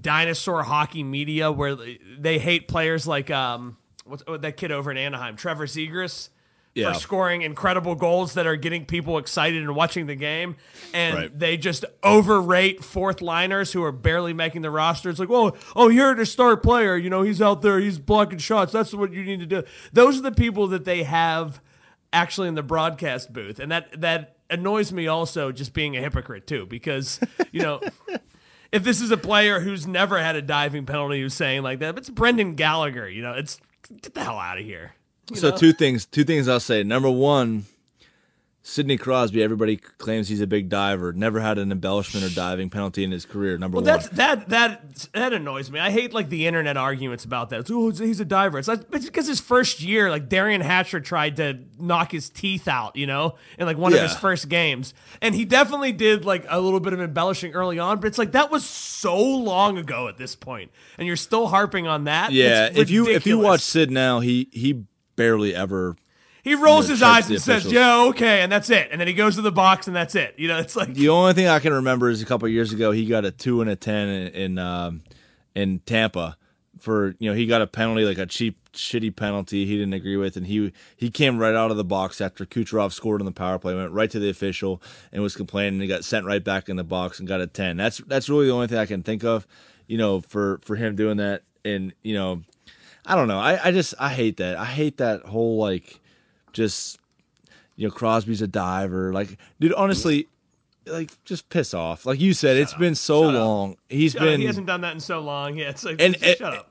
dinosaur hockey media where they, hate players like um what's what, that kid over in Anaheim, Trevor Zegras. Yeah. For scoring incredible goals that are getting people excited and watching the game, and Right. they just overrate fourth liners who are barely making the roster. It's like, well, oh, you're the star player. You know, he's out there, he's blocking shots. That's what you need to do. Those are the people that they have actually in the broadcast booth, and that that annoys me also. Just being a hypocrite too, because you know. If this is a player who's never had a diving penalty who's saying like that, but it's Brendan Gallagher, you know, it's get the hell out of here. You So know? two things. Two things I'll say. Number one, Sidney Crosby. Everybody claims he's a big diver. Never had an embellishment or diving penalty in his career. Number Well, one. that's that that that annoys me. I hate like the internet arguments about that. It's, oh, he's a diver. It's like it's because his first year, like Derian Hatcher tried to knock his teeth out, you know, in like one of his first games, and he definitely did like a little bit of embellishing early on. But it's like that was so long ago at this point, and you're still harping on that. yeah. If you if you watch Sid now, he he barely ever. He rolls his eyes and says, officials. "Yeah, okay," and that's it, and then he goes to the box and that's it. You know, it's like The only thing I can remember is a couple of years ago he got a two and a ten in in, um, in Tampa for you know he got a penalty like a cheap shitty penalty he didn't agree with. And he he came right out of the box after Kucherov scored on the power play went right to the official and was complaining. And he got sent right back in the box and got a ten. That's that's really the only thing I can think of you know for for him doing that. And you know I don't know. I I just I hate that. I hate that whole like just you know Crosby's a diver like dude honestly like just piss off like you said it's been so Shut up. long He's Shut up. been he hasn't done that in so long. Yeah, it's like And- just shut and- up.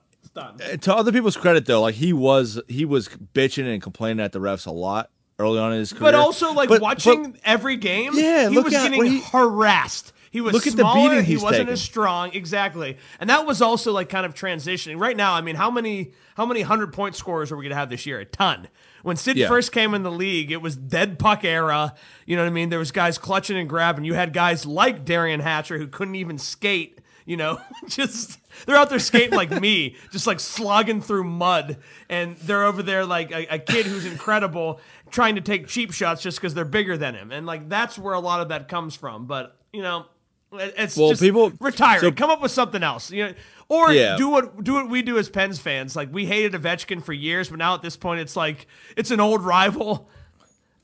done. to other people's credit though, like he was he was bitching and complaining at the refs a lot early on in his career. But also, like But- watching but- every game, Yeah, he was at getting he- harassed. He was Look at the smaller, beating He wasn't taken. as strong, exactly. And that was also like kind of transitioning. Right now, I mean, how many how many hundred point scorers are we going to have this year? A ton. When Sid Yeah. first came in the league, it was dead puck era. You know what I mean? There was guys clutching and grabbing. You had guys like Derian Hatcher who couldn't even skate. You know, just they're out there skating like me, just like slogging through mud, and they're over there like a, a kid who's incredible, trying to take cheap shots just because they're bigger than him, and like that's where a lot of that comes from. But you know, it's Well, just people- retire, so- come up with something else. You know. Or Yeah. do what do what we do as Pens fans. Like we hated Ovechkin for years, but now at this point, it's like it's an old rival.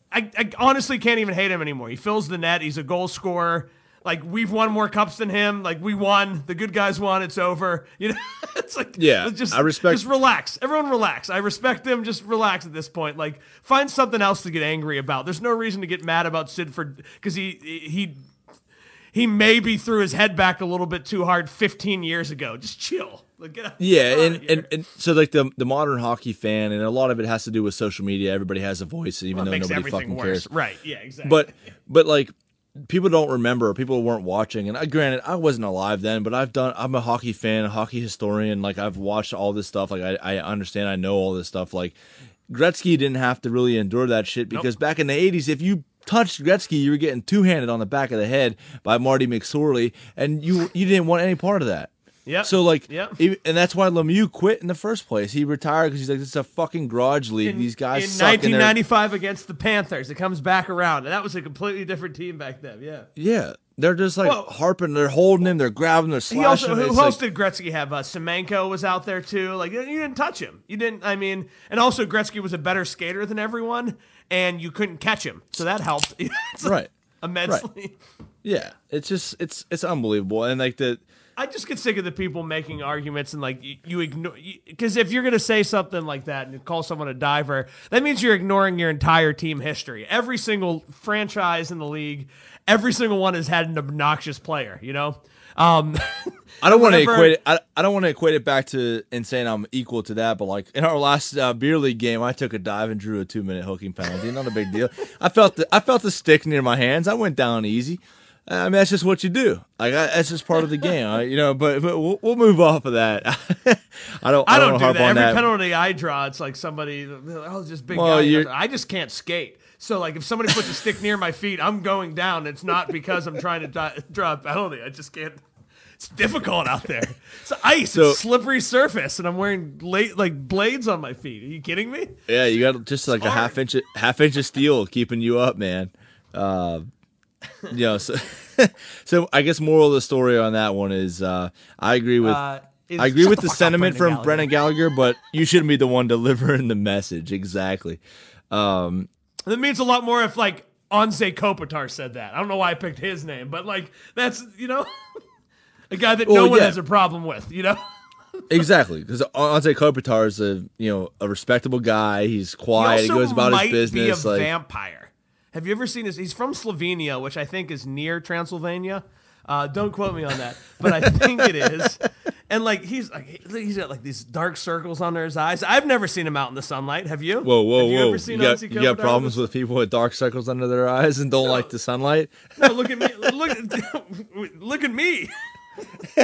I, I honestly can't even hate him anymore. He fills the net. He's a goal scorer. Like we've won more cups than him. Like we won. The good guys won. It's over. You know, it's like Yeah, just I respect- Just relax. Everyone relax. I respect them. Just relax at this point. Like find something else to get angry about. There's no reason to get mad about Sidford because he he he maybe threw his head back a little bit too hard 15 years ago. Just chill. Like, Yeah, and, and, and so like the the modern hockey fan, and a lot of it has to do with social media. Everybody has a voice, even Well, though nobody fucking worse. cares. Right? Yeah. Exactly. But but like people don't remember, people weren't watching. And I granted, I wasn't alive then, but I've done. I'm a hockey fan, a hockey historian. Like I've watched all this stuff. Like I, I understand, I know all this stuff. Like Gretzky didn't have to really endure that shit because back in the '80s, if you touched Gretzky, you were getting two handed on the back of the head by Marty McSorley, and you you didn't want any part of that. Yep. So like, Yep. e- and that's why Lemieux quit in the first place. He retired because he's like, "This is a fucking garage league. in, These guys in suck." and 1995 against the Panthers, it comes back around, and that was a completely different team back then. Yeah. Yeah, they're just like Well- harping. They're holding him. They're grabbing. They're He slashing. also, him. who, else like- did Gretzky have? Uh, Semenko was out there too. Like you didn't touch him. You didn't. I mean, and also Gretzky was a better skater than everyone, and you couldn't catch him, so that helped. Right. Immensely. yeah, it's just it's it's unbelievable. And like the I just get sick of the people making arguments and like you, you ignore because if you're gonna say something like that and call someone a diver, that means you're ignoring your entire team history. Every single franchise in the league, every single one has had an obnoxious player. You know, um, I don't want to equate it. I, I don't want to equate it back to and saying I'm equal to that. But like in our last uh, beer league game, I took a dive and drew a two minute hooking penalty. Not a big deal. I felt the I felt the stick near my hands. I went down easy. I mean, that's just what you do. Like I, that's just part of the game, I, you know. But, but we'll, we'll move off of that. I don't. I, I don't wanna do that. Every that. penalty I draw, it's like somebody, oh, just big Well, guy. I just can't skate. So like, if somebody puts a stick near my feet, I'm going down. It's not because I'm trying to di- draw a penalty. I just can't. It's difficult out there. It's ice. So- it's slippery surface, and I'm wearing late like blades on my feet. Are you kidding me? Yeah, you got just like a hard. half inch half inch of steel keeping you up, man. Uh, you know, so, so I guess moral of the story on that one is uh, I agree with Uh, is- I agree with the the fuck up, sentiment from Brendan Gallagher, but you shouldn't be the one delivering the message. Exactly. Um, That means a lot more if like Anze Kopitar said that. I don't know why I picked his name, but like that's you know a guy that no one yeah. has a problem with. You know. exactly, because Anze Kopitar is a you know a respectable guy. He's quiet. He, also goes about might his business. Be a like vampire. Have you ever seen this? He's from Slovenia, which I think is near Transylvania. Uh, don't quote me on that, but I think it is. And like he's like he's got like these dark circles under his eyes. I've never seen him out in the sunlight. Have you? Whoa, whoa, Have you whoa! Ever seen you got, you got problems with people with dark circles under their eyes and don't like the sunlight. No, look at me! Look, look at me!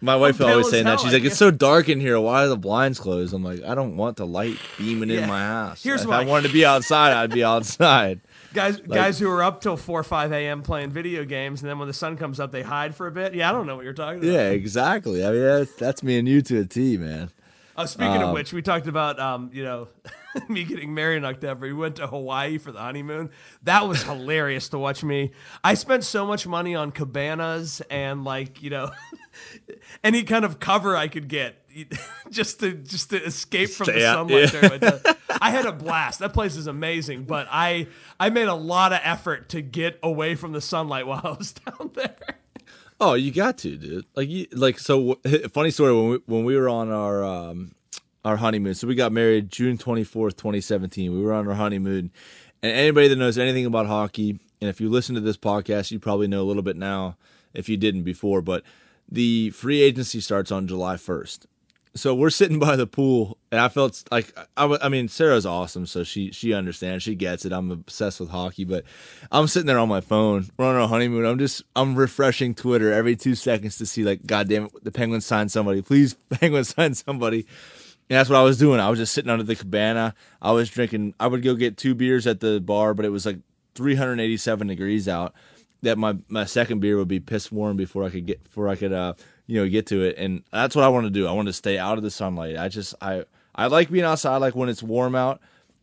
My wife pale always saying that. She's like, "It's so dark in here. Why are the blinds closed?" I'm like, "I don't want the light beaming Yeah. in my house. Here's if why. I wanted to be outside, I'd be outside." Guys, guys who are up till four or five a.m. playing video games, and then when the sun comes up, they hide for a bit. Yeah, I don't know what you're talking about. Yeah, exactly. I mean, that's, that's me and you to a T, man. Oh, speaking of Um, which, we talked about um, you know me getting married in October. We went to Hawaii for the honeymoon. That was hilarious to watch me. I spent so much money on cabanas and like you know any kind of cover I could get just to just to escape from the out, sunlight. yeah. I had a blast. That place is amazing, but I I made a lot of effort to get away from the sunlight while I was down there. Oh, you got to, dude. Like, you, like so. Funny story when we when we were on our um our honeymoon. So we got married June twenty fourth, twenty seventeen. We were on our honeymoon, and anybody that knows anything about hockey, and if you listen to this podcast, you probably know a little bit now. If you didn't before, but the free agency starts on July first, so we're sitting by the pool, and I felt like I, I mean Sarah's awesome, so she she understands, she gets it. I'm obsessed with hockey, but I'm sitting there on my phone. We're on our honeymoon. I'm just I'm refreshing Twitter every two seconds to see like, God damn it, the Penguins signed somebody. Please, Penguins sign somebody. And that's what I was doing. I was just sitting under the cabana. I was drinking. I would go get two beers at the bar, but it was like 387 degrees out. That my my second beer would be piss warm before I could get before I could uh you know get to it. And that's what I want to do. I want to stay out of the sunlight. I just I I like being outside, like when it's warm out.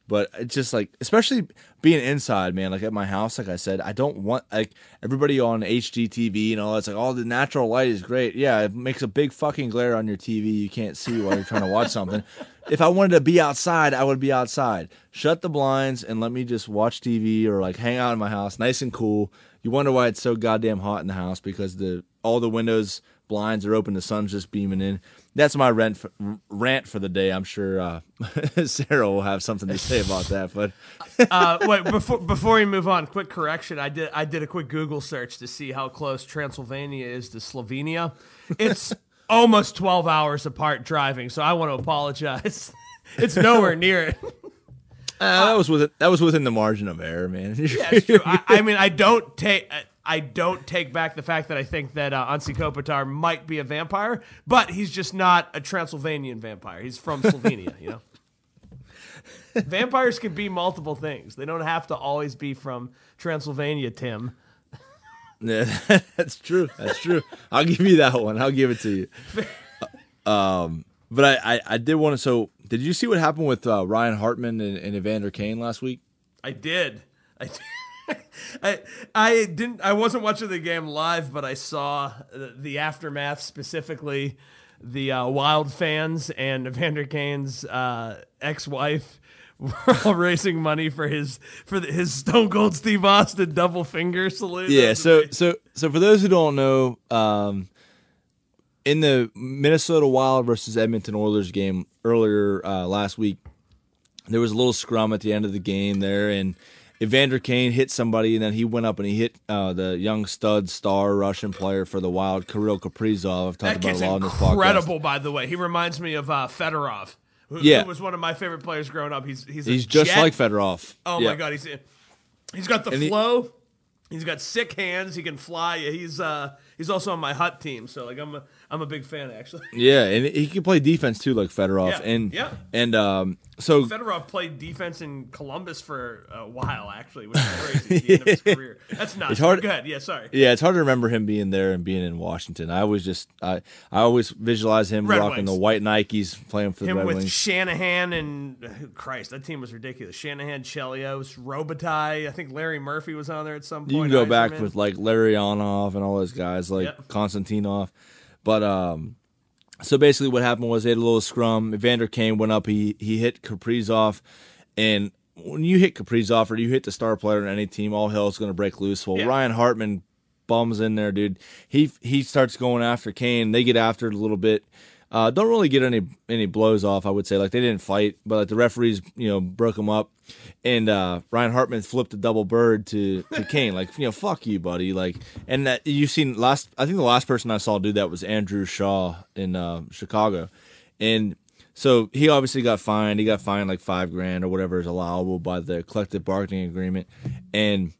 But it's just like, especially being inside, man. Like at my house, like I said, I don't want like everybody on HGTV and all that's like, oh, the natural light is great. Yeah, it makes a big fucking glare on your TV. You can't see while you're trying to watch something. If I wanted to be outside, I would be outside. Shut the blinds and let me just watch TV or like hang out in my house, nice and cool. You wonder why it's so goddamn hot in the house because the all the windows blinds are open, the sun's just beaming in. That's my rant for, rant for the day. I'm sure uh, Sarah will have something to say about that. But uh, wait, before before we move on, quick correction. I did I did a quick Google search to see how close Transylvania is to Slovenia. It's almost 12 hours apart driving, so I want to apologize. it's nowhere near it. Uh, that was within that was within the margin of error, man. yeah, it's true. I, I, mean, I don't take I don't take back the fact that I think that uh, Anze Kopitar might be a vampire, but he's just not a Transylvanian vampire. He's from Slovenia, you know. Vampires can be multiple things. They don't have to always be from Transylvania, Tim. Yeah, that's true. That's true. I'll give you that one. I'll give it to you. Um, but I, I, I did want to. So, did you see what happened with uh, Ryan Hartman and, and Evander Kane last week? I did. I did. I I didn't I wasn't watching the game live, but I saw the aftermath specifically the uh, Wild fans and Evander Kane's uh, ex-wife were all raising money for his for the, his Stone Cold Steve Austin double finger salute. Yeah, so so so for those who don't know, um, in the Minnesota Wild versus Edmonton Oilers game earlier uh, last week, there was a little scrum at the end of the game there, and Evander Kane hit somebody, and then he went up and he hit uh, the young stud star Russian player for the Wild, Kirill Kaprizov. I've talked that about a lot in this podcast. Incredible, by the way. He reminds me of uh, Fedorov, who, yeah. who, was one of my favorite players growing up. He's he's he's just jet. like Fedorov. Oh yeah. my god, he's he's got the and flow. He, he's got sick hands. He can fly. He's uh he's also on my hut team. So like I'm a I'm a big fan actually. Yeah, and he can play defense too, like Fedorov. Yeah. And yeah. and um, so Fedorov played defense in Columbus for a while actually, which is crazy at the end of his career. That's not. It's hard. Go ahead. Yeah, sorry. Yeah, it's hard to remember him being there and being in Washington. I always just I I always visualize him Red rocking Wings. the white Nikes, playing for the him Red with Wings. Shanahan and uh, Christ, that team was ridiculous. Shanahan, Chelios, Robitaille. I think Larry Murphy was on there at some point. You can go back with like Larionov and all those guys, like Yep. Konstantinov. But um, so basically, what happened was they had a little scrum. Evander Kane went up. He he hit Kaprizov, and when you hit Kaprizov or you hit the star player on any team, all hell is going to break loose. Well, Yeah. Ryan Hartman bums in there, dude. He he starts going after Kane. They get after it a little bit. Uh, don't really get any any blows off. I would say like they didn't fight, but like the referees, you know, broke them up, and uh, Ryan Hartman flipped a double bird to to Kane, like you know, fuck you, buddy. Like, and that you've seen last. I think the last person I saw do that was Andrew Shaw in uh, Chicago, and so he obviously got fined. He got fined like five grand or whatever is allowable by the collective bargaining agreement, and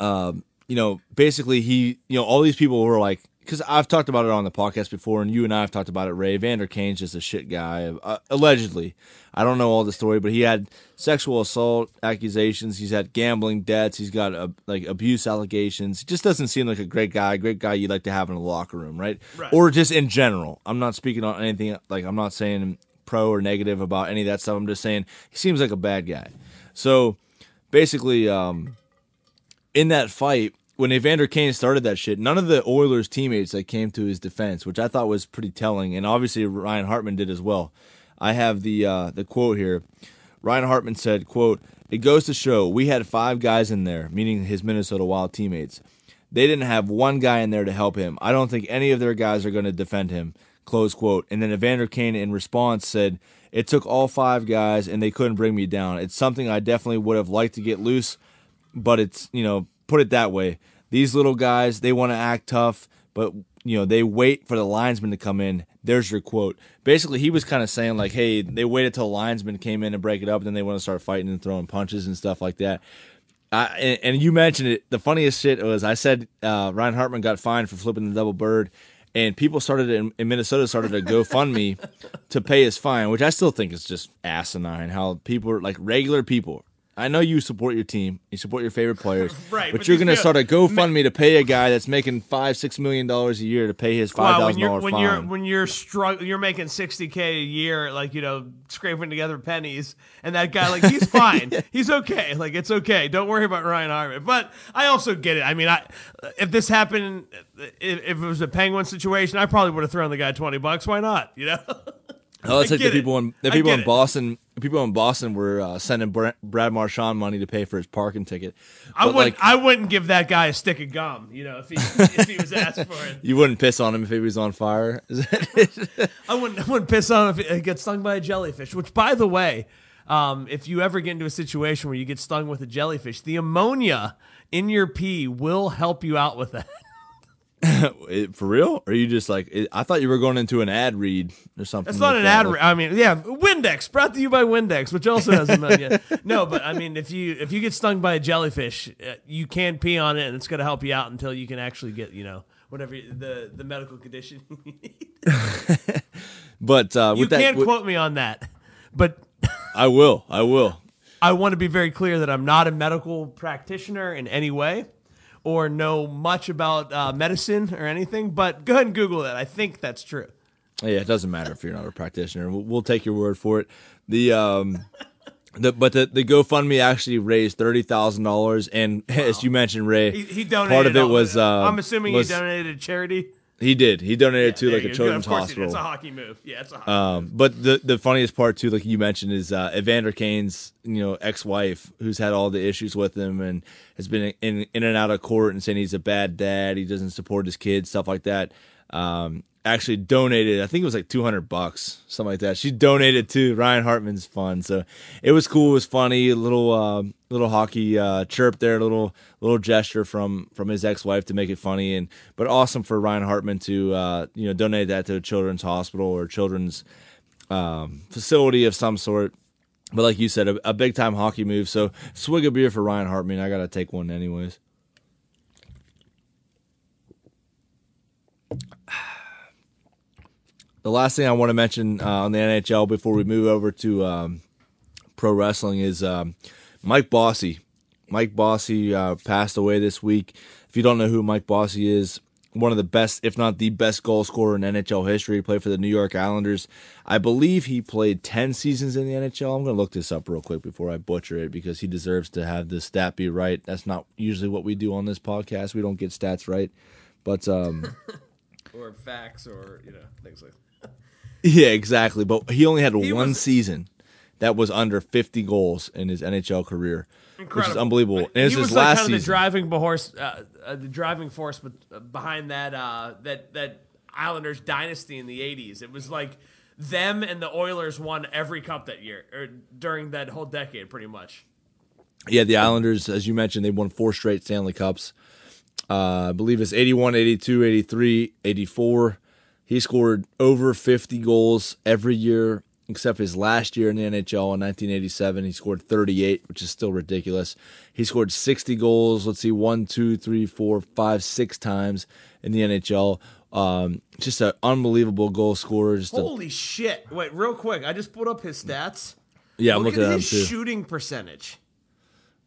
um, you know, basically he, you know, all these people were like, because I've talked about it on the podcast before, and you and I have talked about it. Ray Vander Kane's just a shit guy, uh, allegedly. I don't know all the story, but he had sexual assault accusations. He's had gambling debts. He's got uh, like abuse allegations. He just doesn't seem like a great guy. Great guy you'd like to have in a locker room, right? Right. Or just in general. I'm not speaking on anything. Like I'm not saying pro or negative about any of that stuff. I'm just saying he seems like a bad guy. So basically, um, in that fight, when Evander Kane started that shit, none of the Oilers teammates that came to his defense, which I thought was pretty telling, and obviously Ryan Hartman did as well. I have the uh, the quote here. Ryan Hartman said, "quote It goes to show we had five guys in there, meaning his Minnesota Wild teammates. They didn't have one guy in there to help him. I don't think any of their guys are going to defend him." Close quote. And then Evander Kane, in response, said, "It took all five guys, and they couldn't bring me down. It's something I definitely would have liked to get loose." but it's you know put it that way these little guys they want to act tough but you know they wait for the linesman to come in There's your quote. Basically, he was kind of saying like, "Hey, they waited till linesmen came in and break it up, and then they want to start fighting and throwing punches and stuff like that." I, and, and you mentioned it. The funniest shit was I said uh, Ryan Hartman got fined for flipping the double bird, and people started in, in Minnesota started to GoFundMe to pay his fine, which I still think is just asinine. How people are like regular people. I know you support your team, you support your favorite players, Right, But, but you're going to start a GoFundMe to pay a guy that's making five, six million dollars a year to pay his five thousand you're dollar when you're when you're strugg- you're making sixty k a year, like you know, scraping together pennies, and that guy, like he's fine, he's okay, like it's okay. Don't worry about Ryan Hartman. But I also get it. I mean, I if this happened, if, if it was a Penguin situation, I probably would have thrown the guy twenty bucks. Why not? You know. Oh, it's I like the people in the people in. Boston. People in Boston were uh, sending Bra- Brad Marchand money to pay for his parking ticket. I wouldn't. like, I wouldn't give that guy a stick of gum. You know, if he if he was asked for it, you wouldn't piss on him if he was on fire. I wouldn't. I wouldn't piss on him if he gets stung by a jellyfish. Which, by the way, um, if you ever get into a situation where you get stung with a jellyfish, the ammonia in your pee will help you out with that. It- for real? Or are you just like? It, I thought you were going into an ad read or something. That's not like an that. ad. I mean, yeah, Windex brought to you by Windex, which also has ammonia. no, but I mean, if you if you get stung by a jellyfish, uh, you can pee on it, and it's going to help you out until you can actually get you know whatever the the medical condition. but uh, you with that, can't quote me on that, but I will. I will. I want to be very clear that I'm not a medical practitioner in any way or know much about uh, medicine or anything, but go ahead and Google that. I think that's true. Yeah, it doesn't matter if you're not a practitioner. We'll, we'll take your word for it. The um, the but the the GoFundMe actually raised thirty thousand dollars, and as you mentioned, Ray, He, he donated. part of it was. Uh, I'm assuming was- he donated to charity. He did. He donated to like a children's of course he did. hospital. It's a hockey move. Yeah, it's a hockey Um, but the the funniest part too, like you mentioned, is uh, Evander Kane's you know ex wife, who's had all the issues with him and has been in in and out of court and saying he's a bad dad, he doesn't support his kids, stuff like that. Um, actually donated, I think it was like two hundred bucks, something like that. She donated to Ryan Hartman's fund, so it was cool. It was funny, a little uh, little hockey uh, chirp there, little little gesture from from his ex wife to make it funny, and but awesome for Ryan Hartman to uh, you know donate that to a children's hospital or children's um, facility of some sort. But like you said, a, a big time hockey move. So swig a beer for Ryan Hartman. I gotta take one anyways. The last thing I want to mention uh, on the NHL before we move over to um, pro wrestling is um, Mike Bossy. Mike Bossy uh, passed away this week. If you don't know who Mike Bossy is, one of the best, if not the best goal scorer in NHL history. He played for the New York Islanders. I believe he played 10 seasons in the NHL. I'm going to look this up real quick before I butcher it because he deserves to have the stat be right. That's not usually what we do on this podcast. We don't get stats right. But um, or facts or you know things like. yeah, exactly. But he only had He one was- season that was under 50 goals in his NHL career, which is unbelievable. And he was like last kind of the season. driving horse, uh, uh, the driving force uh, behind that uh, that that Islanders dynasty in the '80s. It was like them and the Oilers won every cup that year or during that whole decade, pretty much. Yeah, the Islanders, as you mentioned, they won four straight Stanley Cups. Uh, I believe it's 81, 82, 83, 84. He scored over 50 goals every year, except his last year in the NHL in 1987. He scored 38, which is still ridiculous. He scored 60 goals, let's see, one, two, three, four, five, six times in the NHL. Um, just an unbelievable goal scorer. Just a, Holy shit! Wait, real quick, I just pulled up his stats. yeah, I'm looking at at his shooting percentage.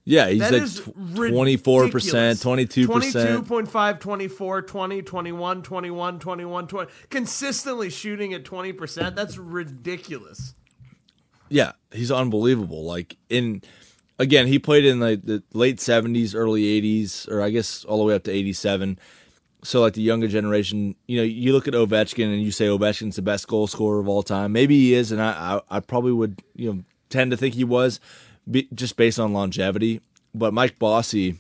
Yeah, he's That like is tw- ridiculous. 24%, 22%. 22.5, 24, 20, 21, 21, 21, 20. Consistently shooting at 20%. That's ridiculous. Yeah, he's unbelievable. Like in again, he played in like the late seventies, early eighties, or I guess all the way up to eighty seven. So like the younger generation, you know, you look at Ovechkin and you say Ovechkin's the best goal scorer of all time. Maybe he is, and I I, I probably would you know tend to think he was, be, just based on longevity. But Mike Bossy,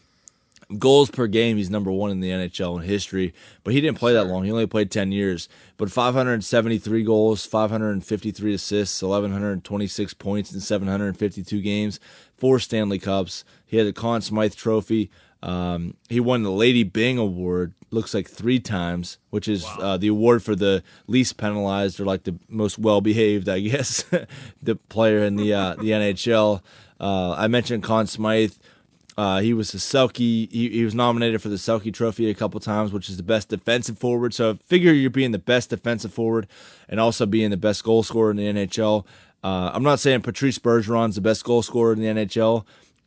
goals per game, he's number one in the NHL in history. But he didn't play that long. He only played 10 years. But 573 goals, 553 assists, 1,126 points in 752 games, four Stanley Cups. He had a Conn Smythe Trophy. Um, he won the Lady Byng Award, looks like three times, which is uh, the award for the least penalized or like the most well behaved, I guess, the player in the uh, the NHL. Uh, I mentioned Conn Smythe. Uh, he was a Selke. He, he was nominated for the Selke Trophy a couple times, which is the best defensive forward. So figure you're being the best defensive forward and also being the best goal scorer in the NHL. Uh, I'm not saying Patrice Bergeron's the best goal scorer in the NHL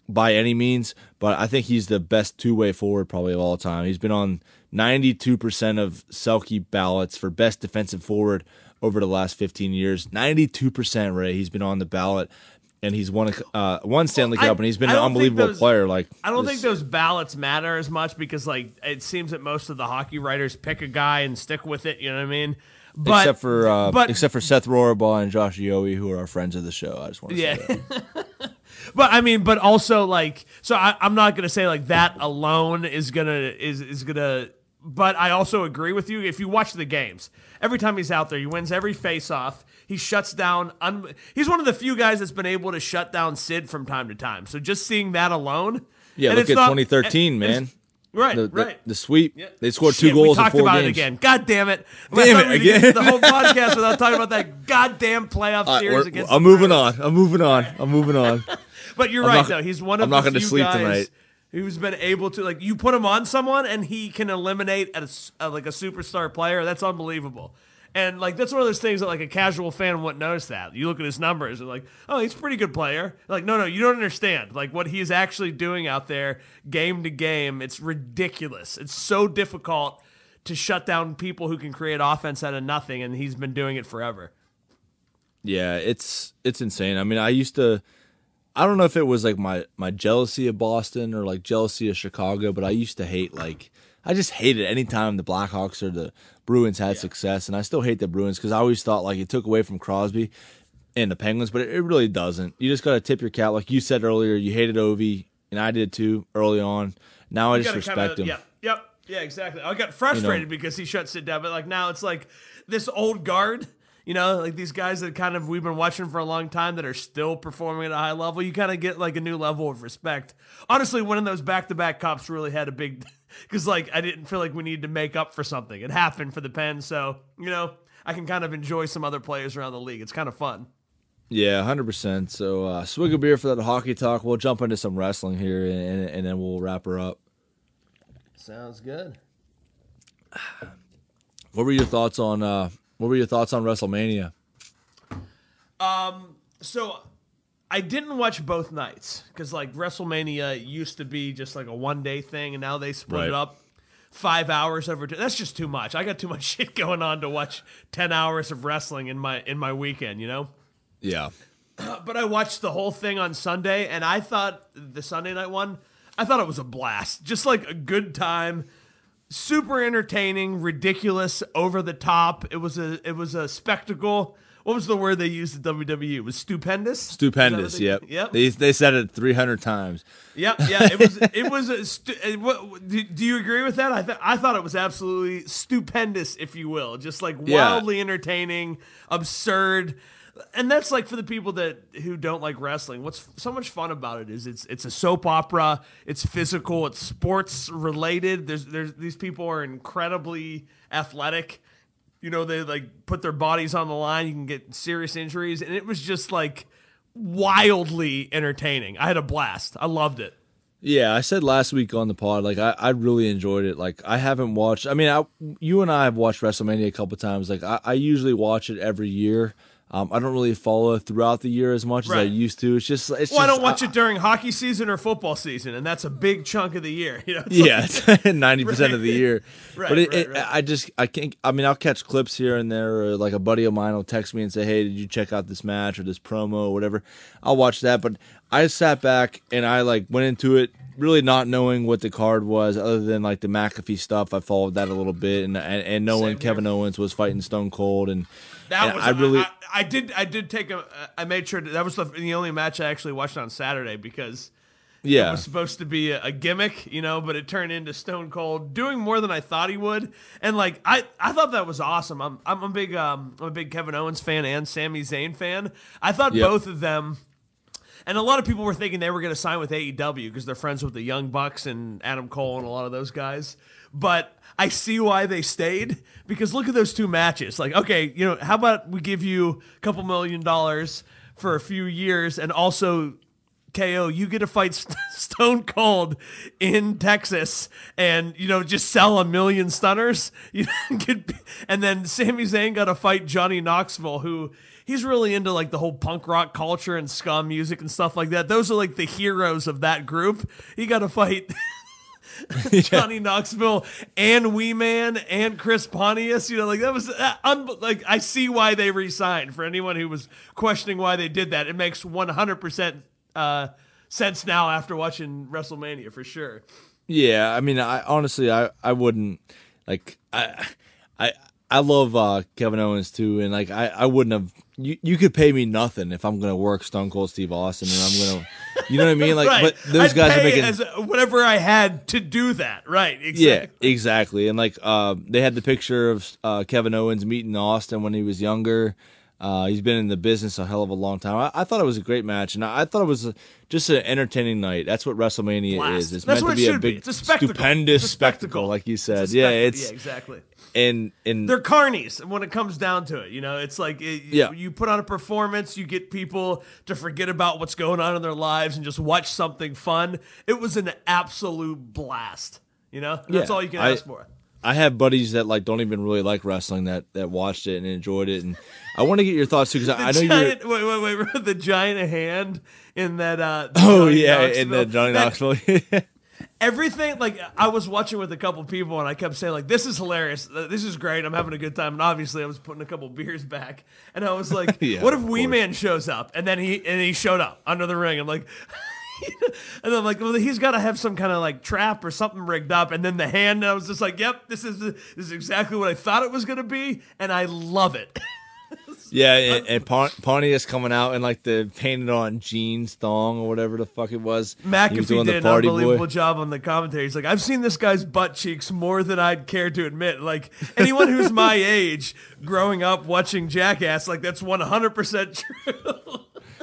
by any means, but I think he's the best two way forward probably of all time. He's been on 92% of Selke ballots for best defensive forward over the last 15 years. 92%, Ray. He's been on the ballot and he's won a, uh, one Stanley Well, I- Cup, and he's been an unbelievable those- player. Like I don't this- think those ballots matter as much because like it seems that most of the hockey writers pick a guy and stick with it. You know what I mean? But, except for uh, but except for Seth Rorabaugh and Josh Yohe, who are our friends of the show. I just want to Yeah. say that. but I mean, but also like, so I, I'm not gonna say like that alone is gonna is is gonna. But I also agree with you. If you watch the games, every time he's out there, he wins every face-off. He shuts down. Un- he's one of the few guys that's been able to shut down Sid from time to time. So just seeing that alone, Yeah, look at not- 2013, and man. Right, The, the, right. the sweep. They scored Shit, two goals We in talked four about games. it again. God damn it! Damn I mean, it again. The whole podcast without talking about that goddamn playoff right, series against. I'm the moving on. I'm moving on. I'm moving on. But you're I'm right not- though. He's one of I'm not the gonna few sleep guys tonight. who's been able to like you put him on someone and he can eliminate a, a- like a superstar player. That's unbelievable. And like that's one of those things that like a casual fan wouldn't notice that. You look at his numbers and like, oh, he's a pretty good player. Like, no, no, you don't understand. Like what he's actually doing out there, game to game, it's ridiculous. It's so difficult to shut down people who can create offense out of nothing, and he's been doing it forever. Yeah, it's it's insane. I mean, I used to I don't know if it was like my my jealousy of Boston or like jealousy of Chicago, but I used to hate like I just hated anytime the Blackhawks or the Bruins had success, and I still hate the Bruins because I always thought like it took away from Crosby and the Penguins, but it, it really doesn't. You just got to tip your cap, like you said earlier. You hated Ovi, and I did too early on. Now I just respect kinda, him. Yep, yep, yeah, exactly. I got frustrated because he shuts it down, but like now it's like this old guard. You know, like these guys that kind of we've been watching for a long time that are still performing at a high level. You kind of get like a new level of respect. Honestly, winning those back to back cups really had a big because like I didn't feel like we needed to make up for something. It happened for the Pens, so you know I can kind of enjoy some other players around the league. It's kind of fun. Yeah, hundred percent. So uh, swig a beer for that hockey talk. We'll jump into some wrestling here, and, and then we'll wrap her up. Sounds good. What were your thoughts on uh, what were your thoughts on WrestleMania? Um. So I didn't watch both nights because like WrestleMania used to be just like a one day thing, and now they split it up five hours over. Two. That's just too much. I got too much shit going on to watch ten hours of wrestling in my in my weekend. You know. Yeah, But I watched the whole thing on Sunday, and I thought the Sunday night one, I thought it was a blast. Just like a good time, super entertaining, ridiculous, over the top. It was a it was a spectacle. What was the word they used at WWE? It was stupendous. Is that what stupendous. they- Yep. Yep. They they said it three hundred times. Yep, yeah, it was. It was a. Stu- what, do, do you agree with that? I th- I thought it was absolutely stupendous, if you will, just like Yeah. wildly entertaining, absurd, and that's like for the people that who don't like wrestling. What's so much fun about it is it's it's a soap opera. It's physical. It's sports related. There's there's these people are incredibly athletic. You know, they like put their bodies on the line. You can get serious injuries, and it was just like wildly entertaining. I had a blast. I loved it. Yeah, I said last week on the pod, like I, I really enjoyed it. Like I haven't watched. I mean, I, you and I have watched WrestleMania a couple times. Like I, I usually watch it every year. Um, I don't really follow throughout the year as much as I used to. It's just, it's Well, I don't watch it during hockey season or football season, and that's a big chunk of the year. You know, Yeah, ninety percent of the year. Right, but it, right, it, right. I just I can't. I mean, I'll catch clips here and there. Or like a buddy of mine will text me and say, "Hey, did you check out this match or this promo or whatever?" I'll watch that. But I sat back and I like went into it really not knowing what the card was, other than like the McAfee stuff. I followed that a little bit, and and, and knowing Kevin Owens was fighting Stone Cold, and That and was I really. I, I did I did take a I made sure that, that was the, the only match I actually watched on Saturday because it yeah, was supposed to be a, a gimmick, you know, but it turned into Stone Cold doing more than I thought he would, and like I, I thought that was awesome. I'm I'm a big um I'm a big Kevin Owens fan and Sami Zayn fan. I thought Yep. both of them And a lot of people were thinking they were going to sign with AEW because they're friends with the Young Bucks and Adam Cole and a lot of those guys. But I see why they stayed because look at those two matches. Like, okay, you know, how about we give you a couple million dollars for a few years and also KO, you get to fight Stone Cold in Texas, and you know just sell a million stunners. You get, and then Sami Zayn got to fight Johnny Knoxville, who he's really into like the whole punk rock culture and scum music and stuff like that. Those are like the heroes of that group. He got to fight. Johnny Knoxville and Wee Man and Chris Pontius. You know, like that was uh, un- like I see why they resigned. For anyone who was questioning why they did that, it makes one hundred percent uh, sense now after watching WrestleMania for sure. Yeah, I mean, I honestly, I, I wouldn't like I, I, I love uh, Kevin Owens too, and like I, I wouldn't have. You, you could pay me nothing if I'm gonna work Stone Cold Steve Austin, and I'm gonna, you know what I mean? Like, right. but those I'd guys are making as whatever I had to do that. Right. Exactly. Yeah, exactly. And like uh, they had the picture of uh, Kevin Owens meeting Austin when he was younger. Uh, he's been in the business a hell of a long time. I, I thought it was a great match, and I, I thought it was a, just an entertaining night. That's what WrestleMania Blast. is. It's That's meant what to it be a should be. big, It's a spectacle. stupendous It's a spectacle. spectacle, like you said. Yeah, it's yeah, exactly. And and They're carnies when it comes down to it. You know, it's like it, Yeah. you put on a performance, you get people to forget about what's going on in their lives and just watch something fun. It was an absolute blast. You know, And that's Yeah, all you can I- ask for. I have buddies that like don't even really like wrestling that that watched it and enjoyed it, and I want to get your thoughts too because I, I know you're. wait, wait, wait, the giant hand in that. Uh, Oh Johnny yeah, in then Johnny That- Knoxville. Everything like I was watching with a couple people and I kept saying like this is hilarious. This is great. I'm having a good time. And obviously I was putting a couple beers back. And I was like Yeah, what if Wee course. Man shows up? And then he and he showed up under the ring. I'm like and I'm like well he's got to have some kind of like trap or something rigged up. And then the hand and I was just like yep this is this is exactly what I thought it was gonna be and I love it Yeah, and, and Pon- Pontius coming out in like the painted on jeans thong or whatever the fuck it was. He was McAfee doing did the an unbelievable boy. job on the commentary. He's like, I've seen this guy's butt cheeks more than I'd care to admit. Like anyone who's my age, growing up watching Jackass, like that's one hundred percent true.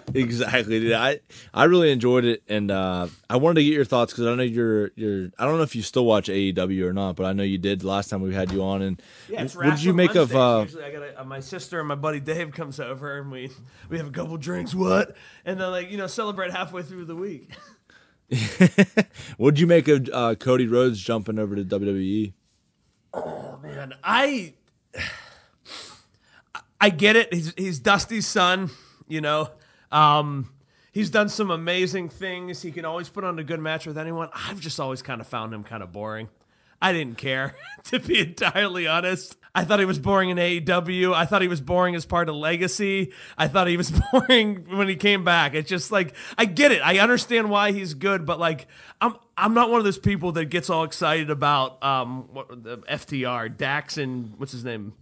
Exactly. I I really enjoyed it, and uh, I wanted to get your thoughts because I know you're you're. I don't know if you still watch AEW or not, but I know you did the last time we had you on. And Yeah, it's what did you make of? Uh, Usually, I got uh, my sister and my buddy Dave comes over and we we have a couple drinks. What? And then like you know celebrate halfway through the week. what did you make of uh, Cody Rhodes jumping over to WWE? Oh Man, I I get it. He's he's Dusty's son, you know. Um, he's done some amazing things. He can always put on a good match with anyone. I've just always kind of found him kind of boring. I didn't care, to be entirely honest. I thought he was boring in AEW. I thought he was boring as part of Legacy. I thought he was boring when he came back. It's just like I get it. I understand why he's good, but like I'm I'm not one of those people that gets all excited about um what the FTR Dax and what's his name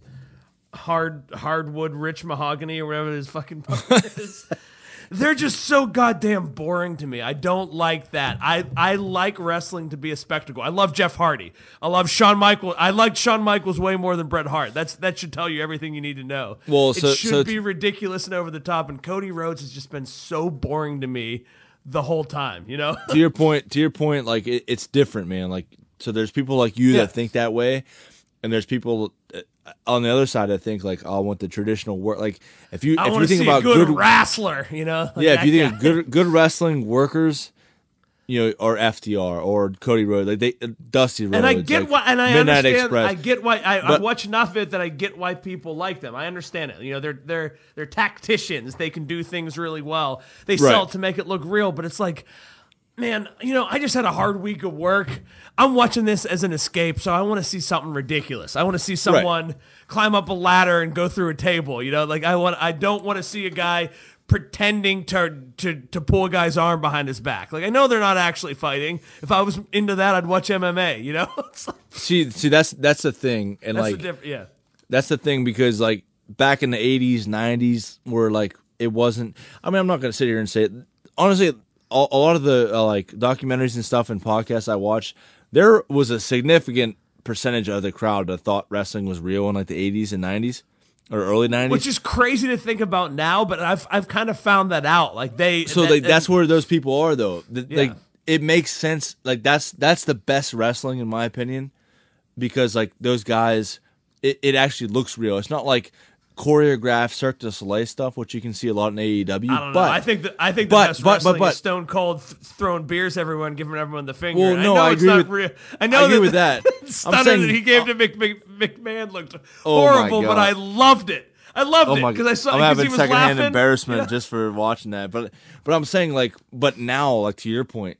hard hardwood rich mahogany or whatever his fucking is. They're just so goddamn boring to me. I don't like that. I, I like wrestling to be a spectacle. I love Jeff Hardy. I love Shawn Michaels. I like Shawn Michaels way more than Bret Hart. That's that should tell you everything you need to know. Well, it should so be ridiculous and over the top. And Cody Rhodes has just been so boring to me the whole time. You know. to your point, to your point, like it, it's different, man. Like so, there's people like you Yeah. that think that way, and there's people on the other side that think like, oh, I want the traditional work. Like if you I if you think about good, good, wrestler. You know. Like yeah, if you think guy. of good good wrestling workers, you know, or FTR or Cody Rhodes, like they uh, Dusty Rhodes, And I get like why, and I Midnight understand. Express. I get why. I, I watch enough of it that I get why people like them. I understand it. You know, they're they're they're tacticians. They can do things really well. They sell it to make it look real, but it's like, man, you know, I just had a hard week of work. I'm watching this as an escape, so I want to see something ridiculous. I want to see someone climb up a ladder and go through a table. You know, like I want. I don't want to see a guy pretending to to to pull a guy's arm behind his back. Like I know they're not actually fighting. If I was into that, I'd watch MMA. You know, It's like- see, see, that's that's the thing, and that's like the difference. Yeah. that's the thing because like back in the 80s 90s where like it wasn't i mean i'm not gonna sit here and say it honestly a, a lot of the uh, like documentaries and stuff and podcasts i watched there was a significant percentage of the crowd that thought wrestling was real in like the 80s and 90s or early nineties. which is crazy to think about now. But I've I've kind of found that out. Like they so that- that's where those people are though. The- Yeah. Like it makes sense. Like that's that's the best wrestling in my opinion, because like those guys, it, it actually looks real. It's not like choreographed Cirque du Soleil stuff, which you can see a lot in AEW. I don't know. but I think that I think the but- best but- wrestling but- is Stone Cold th- throwing beers everyone, giving everyone the finger. Well, no, I know I it's agree not with- real. I know I agree that with that. the I'm stunner saying- that he gave to Mc, Mc, McMahon looked Oh horrible, but I loved it. I loved Oh it because I saw I'm having he was secondhand laughing. embarrassment You know? just for watching that. But but I'm saying like, but now like to your point,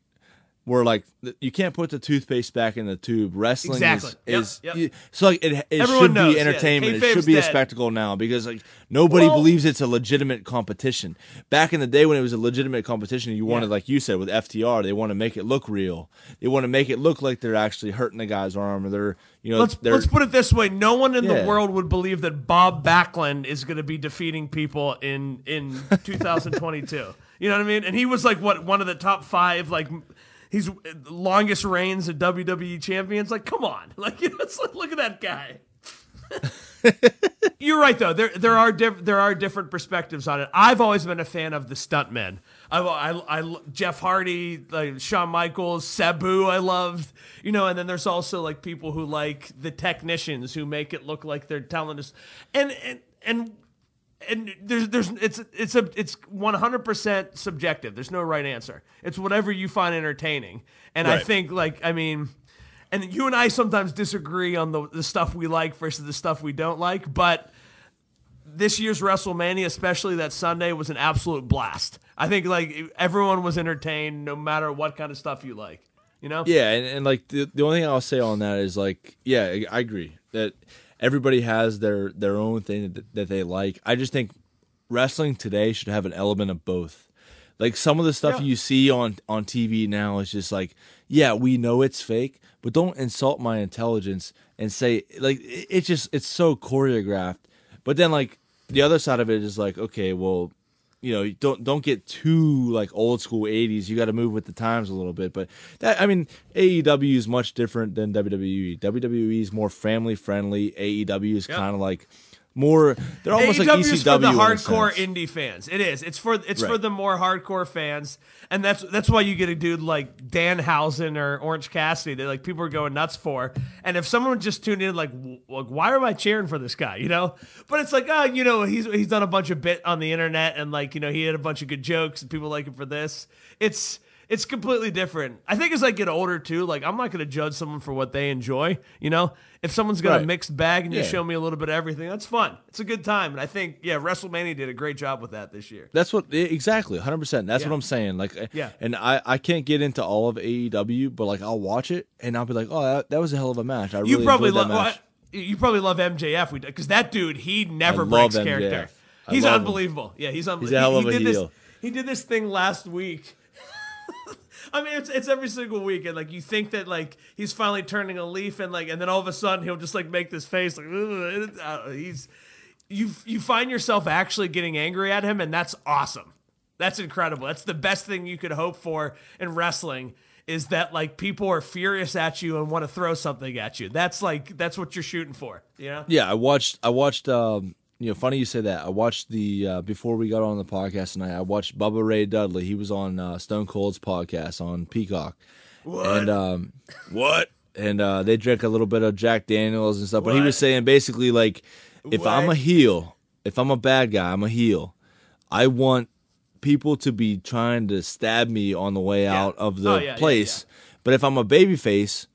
where like you can't put the toothpaste back in the tube. Wrestling Exactly. is, Yep, is yep. so like it it Everyone should knows, be yeah, entertainment. it should be a spectacle now because like nobody Well- believes it's a legitimate competition. Back in the day when it was a legitimate competition, you wanted Yeah. like you said with FTR, they want to make it look real. They want to make it look like they're actually hurting the guy's arm or they're you know Let's let's put it this way: No one in Yeah. the world would believe that Bob Backlund is going to be defeating people in in 2022. you know what I mean? And he was like what one of the top five like. He's uh, longest reigns of WWE champions. Like, come on! Like, you know, like, look at that guy. You're right though. There there are diff- there are different perspectives on it. I've always been a fan of the stuntmen. I, I, I Jeff Hardy, like Shawn Michaels, Sabu. I loved, you know. And then there's also like people who like the technicians who make it look like they're telling us, and and and and there's there's it's it's a it's 100% subjective. There's no right answer. It's whatever you find entertaining. And I think like I mean and you and I sometimes disagree on the the stuff we like versus the stuff we don't like, but this year's WrestleMania, especially that Sunday, was an absolute blast. I think like everyone was entertained no matter what kind of stuff you like. You know? Yeah, and, and like the, the only thing I'll say on that is like, yeah, I- I agree that everybody has their their own thing that, that they like. I just think wrestling today should have an element of both. Like some of the stuff Yeah. you see on on TV now is just like, yeah, we know it's fake, but don't insult my intelligence and say like it, it's just it's so choreographed. But then like the other side of it is like, okay, well, you know, don't don't get too like old school '80s. You got to move with the times a little bit. But that, I mean, AEW is much different than WWE. WWE is more family friendly. AEW is Yep. kind of like more. They're almost AEW like ECW for the in hardcore indie fans. It is. It's for it's for the more hardcore fans, and that's that's why you get a dude like Danhausen or Orange Cassidy that like people are going nuts for. And if someone just tuned in, like, like why am I cheering for this guy? You know, but it's like, oh, you know, he's he's done a bunch of bit on the internet, and like, you know, he had a bunch of good jokes, and people like him for this. It's it's completely different. I think as I get older too, like I'm not going to judge someone for what they enjoy. You know, if someone's got a mixed bag and you show me a little bit of everything, that's fun. It's a good time, and I think yeah, WrestleMania did a great job with that this year. That's what exactly, hundred percent. That's Yeah. what I'm saying. Like, eh, Yeah. and I I can't get into all of AEW, but like I'll watch it and I'll be like, oh, that, that was a hell of a match. I really probably love that match. you probably love MJF because that dude he never breaks character. MJF. I He's love him. unbelievable. Yeah, he's unbelievable. He's a hell of he, a did heel. This, he did this thing last week. I mean, it's it's every single week, and like you think that like he's finally turning a leaf, and like and then all of a sudden he'll just like make this face like he's you you find yourself actually getting angry at him, and that's awesome. That's incredible. That's the best thing you could hope for in wrestling is that like people are furious at you and want to throw something at you. That's like that's what you're shooting for. You know? Yeah, I watched. I watched. Um, you know, funny you say that. I watched the uh, before we got on the podcast tonight. I watched Bubba Ray Dudley. He was on uh, Stone Cold's podcast on Peacock. What? And um, what? And uh, they drank a little bit of Jack Daniels and stuff. But he was saying basically like, if I'm a heel, if I'm a bad guy, I'm a heel. I want people to be trying to stab me on the way out of the Oh, yeah, yeah, place. But if I'm a baby face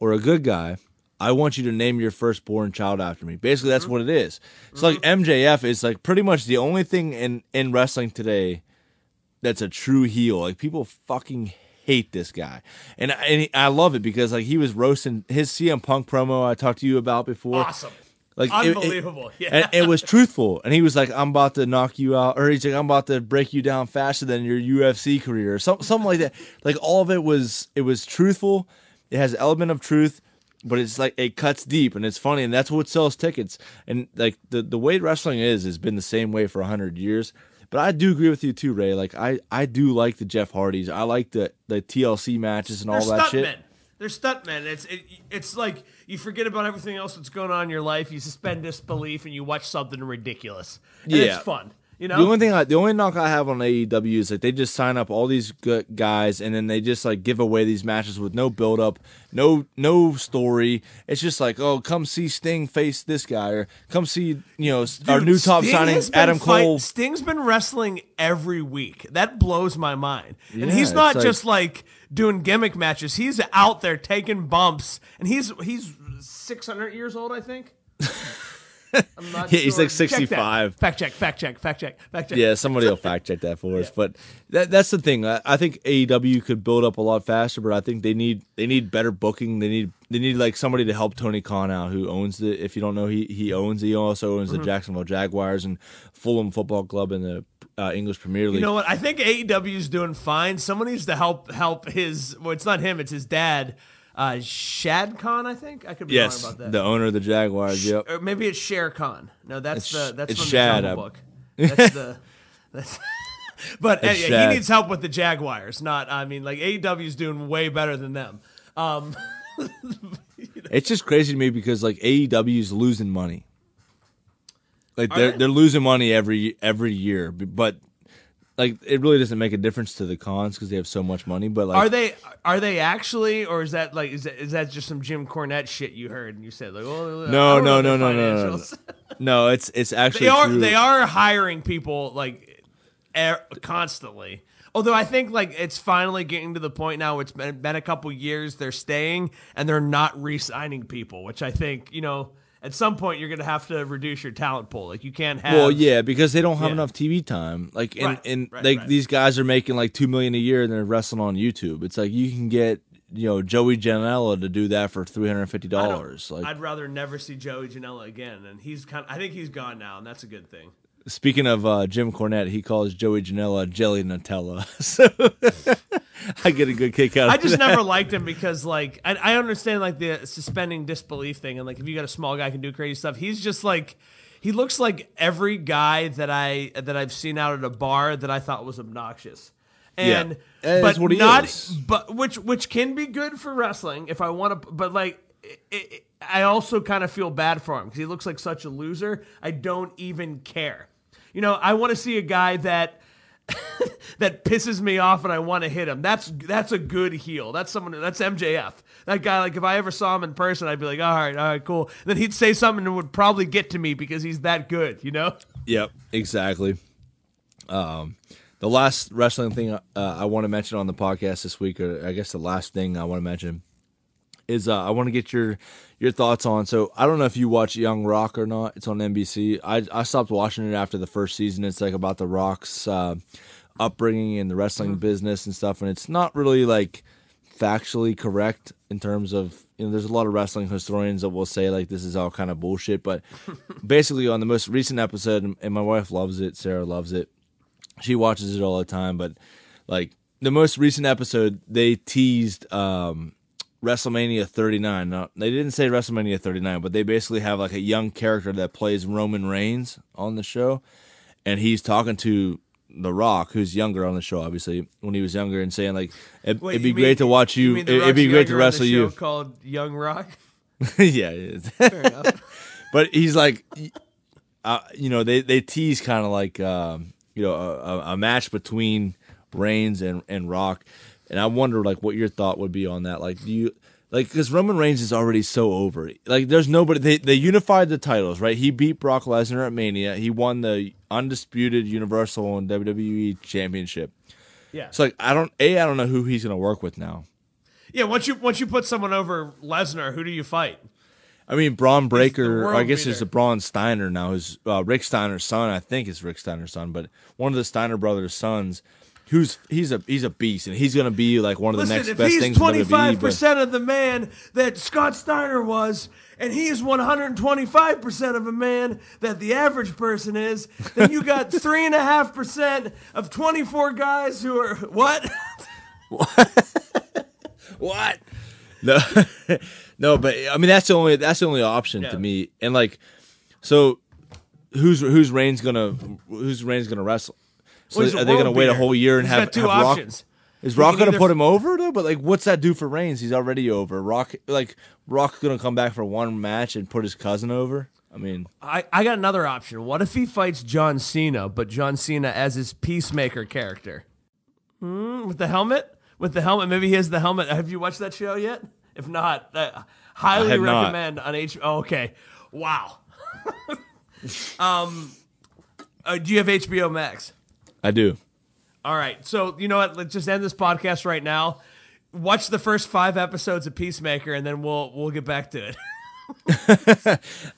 or a good guy, I want you to name your firstborn child after me. Basically, that's Mm-hmm. what it is. It's like MJF is like pretty much the only thing in in wrestling today that's a true heel. Like people fucking hate this guy, and and he- I love it because like he was roasting his CM Punk promo I talked to you about before. Awesome. Like it- it- Unbelievable. yeah. and it was truthful. And he was like, "I'm about to knock you out," or he's like, "I'm about to break you down faster than your UFC career," or some, something like that. Like all of it was, it was truthful. It has an element of truth, but it's like it cuts deep and it's funny, and that's what sells tickets. And like the the way wrestling is has been the same way for hundred years. But I do agree with you too, Ray. Like I, I do like the Jeff Hardys. I like the the TLC matches and all that. They're shit. stuntmen. They're stuntmen. It's it, it's like you forget about everything else that's going on in your life. You suspend disbelief and you watch something ridiculous. And Yeah. it's fun. You know, The only thing, I, the only knock I have on AEW is like they just sign up all these good guys, and then they just like give away these matches with no build up, no no story. It's just like, oh, come see Sting face this guy, or come see you know our Dude, new top Sting signing Adam fight- Cole. Sting's been wrestling every week. That blows my mind. and he's not like- just like doing gimmick matches. He's out there taking bumps, and he's he's six hundred years old, I think. I'm not Yeah, he's sure. like Check 65. Fact check. Fact check. Fact check. Fact check. Yeah, somebody will fact check that for us. But that, that's the thing. I, I think AEW could build up a lot faster, but I think they need they need better booking. They need they need like somebody to help Tony Khan out, who owns the. If you don't know, he he owns. He also owns Mm-hmm. the Jacksonville Jaguars and Fulham Football Club in the uh, English Premier League. You know what? I think AEW is doing fine. Someone needs to help help his. Well, it's not him. It's his dad, uh, Shad Khan. I think I could be yes, wrong about that. the owner of the Jaguars. Yep. or maybe it's Shere Khan. No, that's It's- the that's from Shad, the Jungle Book. That's the that's. But Shad. he needs help with the Jaguars. Not, I mean, like AEW is doing way better than them. Um, It's just crazy to me because like AEW is losing money. Like Are they're they? they? are losing money every every year, but like it really doesn't make a difference to the Khans because they have so much money. But like, are they are they actually, or is that like is that, is that just some Jim Cornette shit you heard and you said like, oh, I No, no, no, no, no, no, no, it's it's actually they are true. they are hiring people like er, constantly. Although I think like it's finally getting to the point now. It's been, been a couple years. They're staying and they're not re-signing people, which I think you know at some point you're going to have to reduce your talent pool. Like you can't have. Well, yeah, because they don't have Yeah. enough TV time. Like, and, Right, and right, like right. these guys are making like two million a year, and they're wrestling on YouTube. It's like you can get you know Joey Janela to do that for three hundred fifty dollars. Like, I'd rather never see Joey Janela again, and he's kind. Of, I think he's gone now, and that's a good thing. Speaking of uh, Jim Cornette, he calls Joey Janela Jelly Nutella. So I get a good kick out of I just that. never liked him because, like, I, I understand like the suspending disbelief thing, and like if you got a small guy who can do crazy stuff, he's just like he looks like every guy that I that I've seen out at a bar that I thought was obnoxious. And Yeah. but not is. but which which can be good for wrestling if I want to, but like. It, it, I also kind of feel bad for him because he looks like such a loser. I don't even care. You know, I want to see a guy that that pisses me off and I want to hit him. That's that's a good heel. That's someone that's MJF. That guy, like if I ever saw him in person, I'd be like, all right, all right, cool. then he'd say something that would probably get to me because he's that good, you know? Yep, exactly. Um, the last wrestling thing uh, I want to mention on the podcast this week, or I guess the last thing I want to mention, is uh, I want to get your your thoughts on. So I don't know if you watch Young Rock or not. It's on NBC. I I stopped watching it after the first season. It's like about the Rock's uh, upbringing and the wrestling business and stuff, and it's not really like factually correct in terms of you know there's a lot of wrestling historians that will say like this is all kind of bullshit but basically on the most recent episode and- and my wife loves it sarah loves it she watches it all the time but like the most recent episode they teased um WrestleMania 39. Now, they didn't say WrestleMania 39, but they basically have like a young character that plays Roman Reigns on the show, and he's talking to The Rock, who's younger on the show, obviously when he was younger, and saying like, it, "It'd be you great mean- to watch you. mean The it, would be great to wrestle you." show Called Young Rock. yeah, it is. Fair enough. but he's like, uh, you know, they they tease kind of like, um, you know, a, a- a match between Reigns and and Rock, and I wonder like what your thought would be on that. Like, do you like because Roman Reigns is already so over. Like, there's nobody. They they unified the titles, right? He beat Brock Lesnar at Mania. He won the undisputed Universal and WWE Championship. Yeah. So like, I don't a I don't know who he's gonna work with now. yeah. Once you once you put someone over Lesnar, who do you fight? I mean, Bron Breakker. I guess there's a Bron Steiner now. Who's uh, Rick Steiner's son? I think it's Rick Steiner's son, but one of the Steiner brothers' sons. Who's he's a he's a beast, and he's gonna be like one of the next if best he's things in twenty five percent of the man that Scott Steiner was, and he is one hundred and twenty five percent of a man that the average person is, then you got three and a half percent of twenty four guys who are what? what? No, no, but I mean that's the only that's the only option Yeah. to me. And like, so who's who's Reigns gonna who's Reigns gonna wrestle? So Well, are they gonna wait a whole year and He's have, two have Rock? options. Is Rock gonna put him over though? But like, what's that do for Reigns? He's already over. Rock, like, Rock's gonna come back for one match and put his cousin over. I mean, I, I got another option. What if he fights John Cena, but John Cena as his peacemaker character? Hmm, with the helmet? With the helmet. Maybe he has the helmet. Have you watched that show yet? If not, uh, highly I have not. recommend on H. Oh, okay. Wow. um, uh, do you have HBO Max? I do. All right. So, you know what? Let's just end this podcast right now. Watch the first five episodes of Peacemaker, and then we'll we'll get back to it.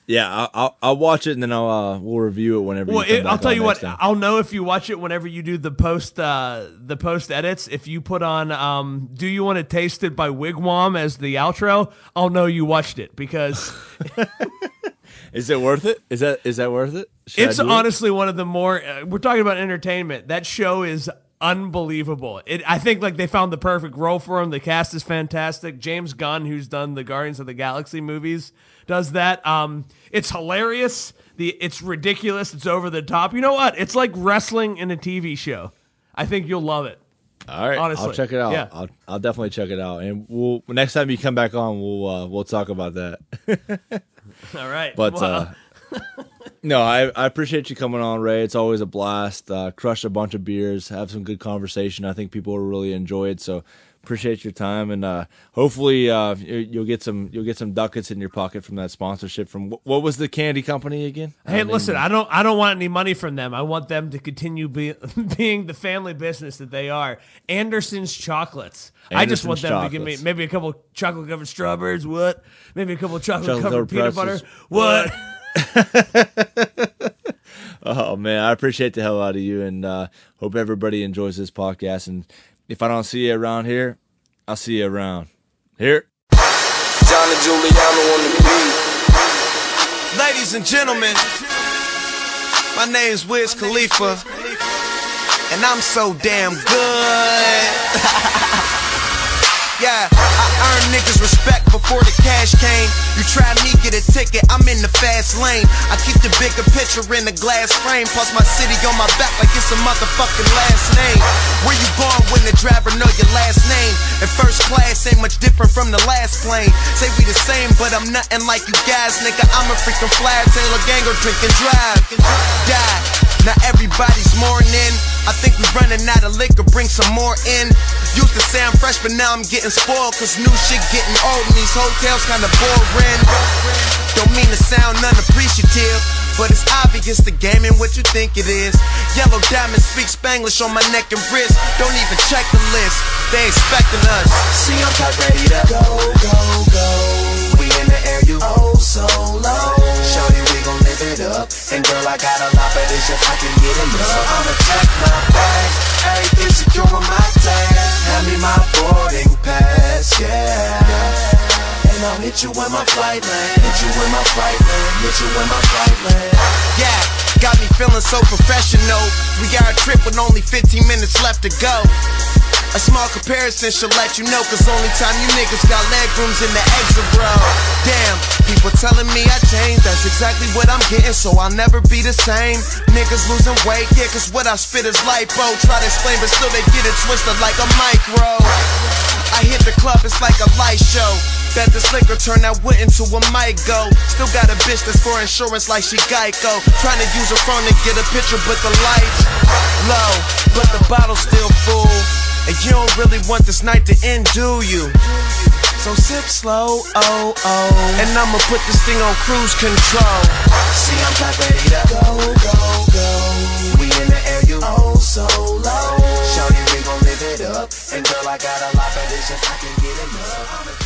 Yeah, I'll, I'll, I'll watch it and then I'll uh, we'll review it whenever. Well, it, I'll tell you what. time. I'll know if you watch it whenever you do the post uh, the post edits. If you put on um, "Do you want to taste it" by Wig Wam as the outro, I'll know you watched it because Is it worth it? Is that is that worth it? Should it's it? honestly one of the more. Uh, we're talking about entertainment. That show is unbelievable. It. I think like they found the perfect role for him. The cast is fantastic. James Gunn, who's done the Guardians of the Galaxy movies, does that. Um, it's hilarious. The it's ridiculous. It's over the top. You know what? It's like wrestling in a TV show. I think you'll love it. All right, honestly. I'll check it out. Yeah. I'll, I'll definitely check it out, and we'll next time you come back on, we'll uh, we'll talk about that. All right. But uh, no, I, I appreciate you coming on, Ray. It's always a blast. Uh, crush a bunch of beers, have some good conversation. I think people will really enjoy it. So appreciate your time, and uh, hopefully uh, you- you'll get some you'll get some ducats in your pocket from that sponsorship. From what was the candy company again? Hey, I listen, I don't I don't want any money from them. I want them to continue be, being the family business that they are. Anderson's chocolates. I just want them Anderson's to give me maybe a couple chocolate covered strawberries, what? Maybe a couple chocolate covered peanut butter. What? Oh man, I appreciate the hell out of you, and uh, hope everybody enjoys this podcast. And if I don't see you around here, I'll see you around here. John and Giuliano on the beat. Ladies and gentlemen, my name's Wiz Khalifa, and I'm so damn good. Yeah, I earn niggas respect before the cash came. You try me, get a ticket, I'm in the fast lane. I keep the bigger picture in the glass frame. Plus my city on my back like it's a motherfucking last name. Where you going when the driver know your last name? And first class ain't much different from the last plane. Say we the same, but I'm nothing like you guys, nigga. I'm a freaking flyer, Taylor Ganger, drink and drive. Die. Now everybody's mourning. I think we're running out of liquor, bring some more in. Used to say I'm fresh, but now I'm getting spoiled. Cause new shit getting old and these hotels kinda boring. Don't mean to sound unappreciative, but it's obvious the game ain't what you think it is. Yellow diamonds speak Spanglish on my neck and wrist. Don't even check the list, they expecting us. See, I'm top ready to go, go, go. We in the air, you oh so low. And girl, I got a lot, it's just I can get enough. So I'ma check my bag, everything secure on my tag. Hand me my boarding pass, yeah. And I'll hit you when my flight land. Hit you when my flight land. Hit you when my flight land. Yeah, got me feeling so professional. We got a trip with only 15 minutes left to go. A small comparison should let you know, cause only time you niggas got leg rooms in the exit bro. Damn, people telling me I changed, that's exactly what I'm getting, so I'll never be the same. Niggas losing weight, yeah, cause what I spit is lipo. Try to explain, but still they get it twisted like a micro. I hit the club, it's like a light show. Bet this liquor turn that wood into a mic go. Still got a bitch that's for insurance like she Geico. Trying to use her phone to get a picture, but the lights low, but the bottle's still full. And you don't really want this night to end, do you? So sip slow, oh oh. And I'ma put this thing on cruise control. See, I'm not ready to go, go, go. We in the air, you oh so low. Shorty, we gon' live it up. And girl, I got a lot, but it's just I can get enough.